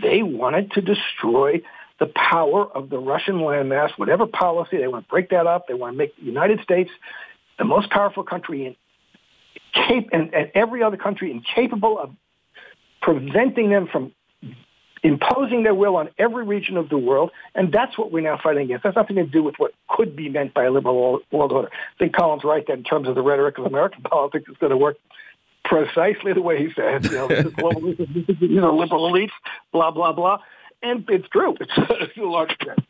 They wanted to destroy the power of the Russian landmass, whatever policy. They want to break that up. They want to make the United States the most powerful country in and, and every other country incapable of preventing them from imposing their will on every region of the world, and that's what we're now fighting against. That's nothing to do with what could be meant by a liberal world order. I think Colin's right that in terms of the rhetoric of American politics, it's going to work precisely the way he says. You know, this is globalism, this is, you know, liberal elites, blah blah blah, and it's true. It's, it's a large extent.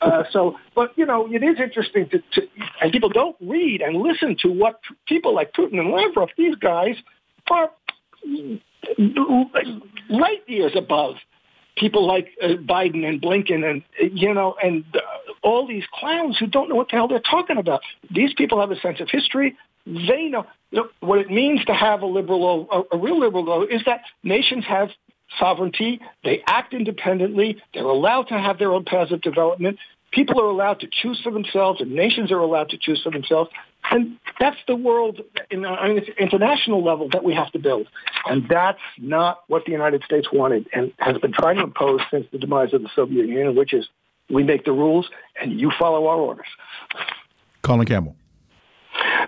Uh, so, but you know, it is interesting to, to, and people don't read and listen to what people like Putin and Lavrov, these guys are light years above people like uh, Biden and Blinken and you know and uh, all these clowns who don't know what the hell they're talking about. These people have a sense of history. They know, you know what it means to have a liberal, a, a real liberal though, is that nations have sovereignty. They act independently. They're allowed to have their own paths of development. People are allowed to choose for themselves, and nations are allowed to choose for themselves. And that's the world in uh, an international level that we have to build. And that's not what the United States wanted and has been trying to impose since the demise of the Soviet Union, which is we make the rules and you follow our orders. Colin Campbell.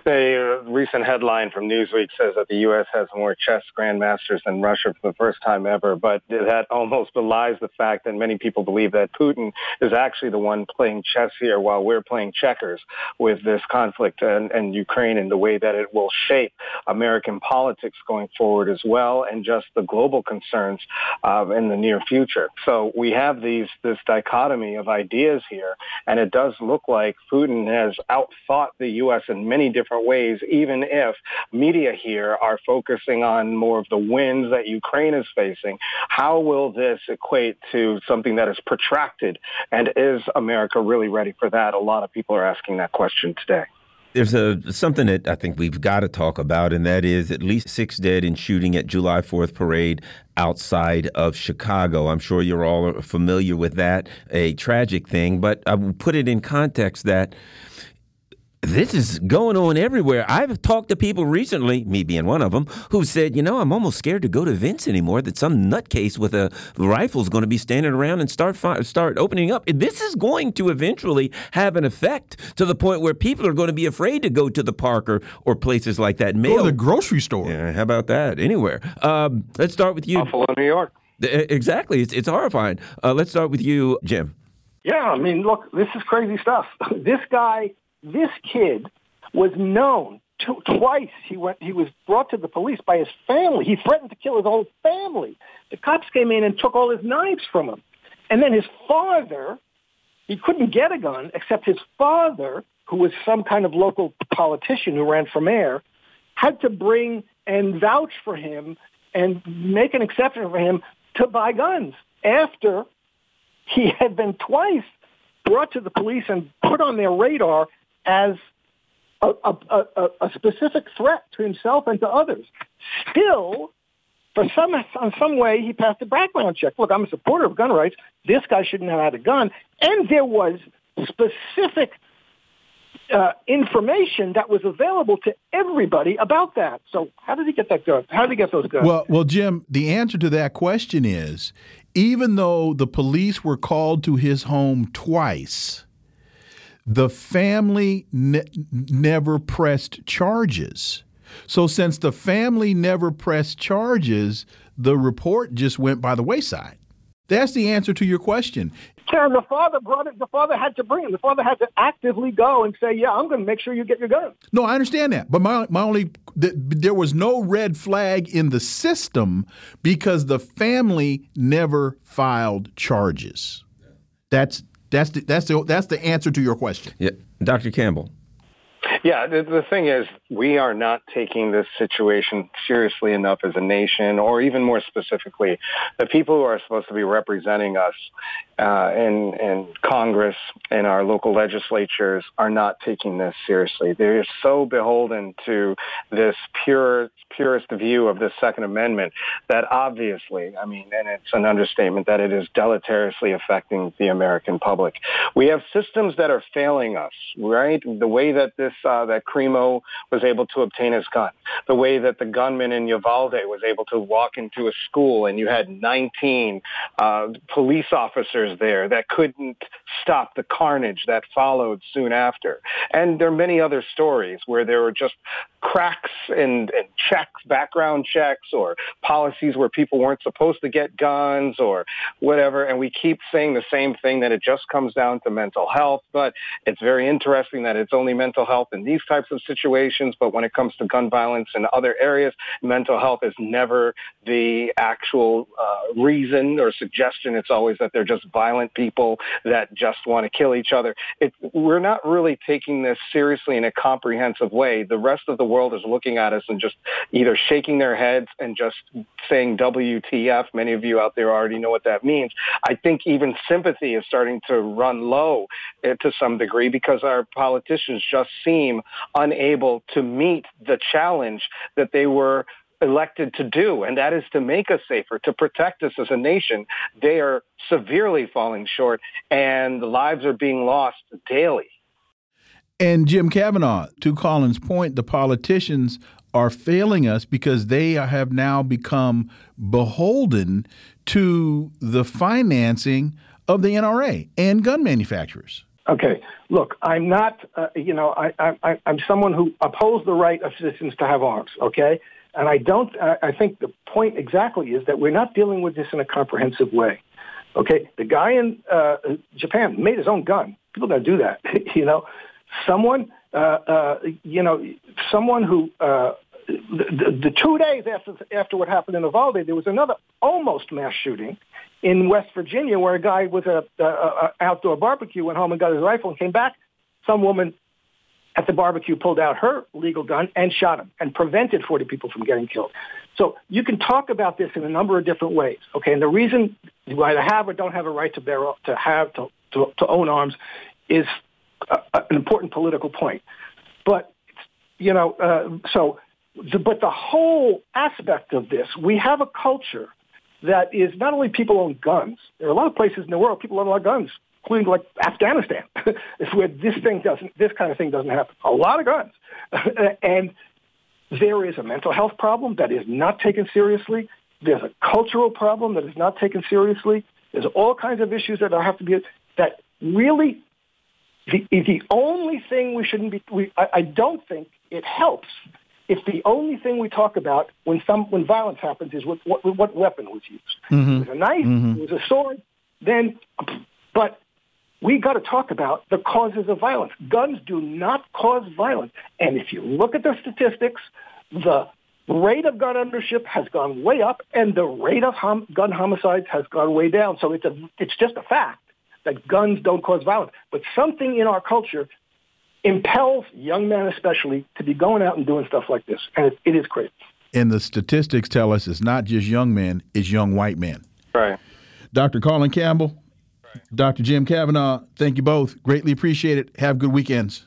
A recent headline from Newsweek says that the U.S. has more chess grandmasters than Russia for the first time ever, but that almost belies the fact that many people believe that Putin is actually the one playing chess here while we're playing checkers with this conflict and, and Ukraine and the way that it will shape American politics going forward as well and just the global concerns uh, in the near future. So we have these this dichotomy of ideas here, and it does look like Putin has outthought the U.S. in many different ways, even if media here are focusing on more of the winds that Ukraine is facing. How will this equate to something that is protracted? And is America really ready for that? A lot of people are asking that question today there's a something that I think we've got to talk about, and that is at least six dead in shooting at July 4th parade outside of Chicago. I'm sure you're all familiar with that, a tragic thing, but I will put it in context that this is going on everywhere. I've talked to people recently, me being one of them, who said, you know, I'm almost scared to go to events anymore. That some nutcase with a rifle is going to be standing around and start start opening up. This is going to eventually have an effect to the point where people are going to be afraid to go to the park or, or places like that. Mail, go to the grocery store. Yeah, how about that? Anywhere. Um, let's start with you. Buffalo, New York. Exactly. It's, it's horrifying. Uh, let's start with you, Jim. Yeah, I mean, look, this is crazy stuff. this guy this kid was known to, twice. He went. He was brought to the police by his family. He threatened to kill his whole family. The cops came in and took all his knives from him. And then his father, he couldn't get a gun except his father, who was some kind of local politician who ran for mayor, had to bring and vouch for him and make an exception for him to buy guns after he had been twice brought to the police and put on their radar as a, a, a, a specific threat to himself and to others. Still, for some on some way he passed a background check. Look, I'm a supporter of gun rights. This guy shouldn't have had a gun, and there was specific uh, information that was available to everybody about that. So how did he get that gun? How did he get those guns? Well, well, Jim, the answer to that question is even though the police were called to his home twice the family ne never pressed charges. So, since the family never pressed charges, the report just went by the wayside. That's the answer to your question. Karen, the father brought it. The father had to bring him. The father had to actively go and say, "Yeah, I'm going to make sure you get your gun." No, I understand that, but my my only th there was no red flag in the system because the family never filed charges. That's that's the, that's the, that's the answer to your question. Yeah, Dr. Campbell. Yeah, the, the thing is, we are not taking this situation seriously enough as a nation, or even more specifically, the people who are supposed to be representing us uh, in Congress and our local legislatures are not taking this seriously. They're so beholden to this pure, purest view of the Second Amendment that obviously, I mean, and it's an understatement that it is deleteriously affecting the American public. We have systems that are failing us, right? The way that this uh, that Crimo was able to obtain his gun, the way that the gunman in Uvalde was able to walk into a school and you had 19 uh, police officers there that couldn't stop the carnage that followed soon after. And there are many other stories where there were just cracks and, and checks, background checks, or policies where people weren't supposed to get guns or whatever. And we keep saying the same thing that it just comes down to mental health. But it's very interesting that it's only mental health in these types of situations. But when it comes to gun violence in other areas, mental health is never the actual uh, reason or suggestion. It's always that they're just violent people that just want to kill each other. It, we're not really taking this seriously in a comprehensive way. The rest of the world is looking at us and just either shaking their heads and just saying WTF. Many of you out there already know what that means. I think even sympathy is starting to run low uh, to some degree because our politicians just seem unable to meet the challenge that they were elected to do, and that is to make us safer, to protect us as a nation. They are severely falling short, and the lives are being lost daily. And Jim Kavanagh, to Colin's point, the politicians are failing us because they have now become beholden to the financing of the NRA and gun manufacturers. Okay, look, I'm not, uh, you know, I, I, I'm someone who opposes the right of citizens to have arms. Okay, and I don't, I think the point exactly is that we're not dealing with this in a comprehensive way. Okay, the guy in uh, Japan made his own gun. People don't do that. you know, someone, uh, uh, you know, someone who uh, the, the, two days after after what happened in Uvalde, there was another almost mass shooting in West Virginia where a guy with a, a, a outdoor barbecue went home and got his rifle and came back. Some woman at the barbecue pulled out her legal gun and shot him and prevented 40 people from getting killed. So you can talk about this in a number of different ways. Okay, and the reason you either have or don't have a right to bear to have to to, to own arms is a, an important political point. But you know, uh, so the, but the whole aspect of this, we have a culture that is not only people own guns. There are a lot of places in the world people own a lot of guns including like Afghanistan, is where this thing doesn't, this kind of thing doesn't happen. A lot of guns, and there is a mental health problem that is not taken seriously. There's a cultural problem that is not taken seriously. There's all kinds of issues that have to be that really the, the only thing we shouldn't be. We, I, I don't think it helps if the only thing we talk about when some when violence happens is what what, what weapon was used. Mm-hmm. It was a knife. Mm-hmm. It was a sword. Then, but we got to talk about the causes of violence. Guns do not cause violence. And if you look at the statistics, the rate of gun ownership has gone way up and the rate of hom- gun homicides has gone way down. So it's, a, it's just a fact that guns don't cause violence. But something in our culture impels young men especially to be going out and doing stuff like this. And it, it is crazy. And the statistics tell us it's not just young men, it's young white men. Right. Dr. Colin Campbell, Dr. Jim Kavanagh, thank you both. Greatly appreciate it. Have good weekends.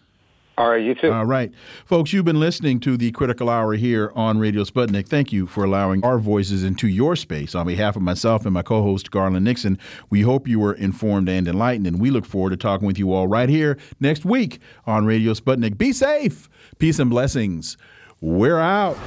All right, you too. All right. Folks, you've been listening to the Critical Hour here on Radio Sputnik. Thank you for allowing our voices into your space. On behalf of myself and my co host, Garland Nixon, we hope you were informed and enlightened, and we look forward to talking with you all right here next week on Radio Sputnik. Be safe. Peace and blessings. We're out.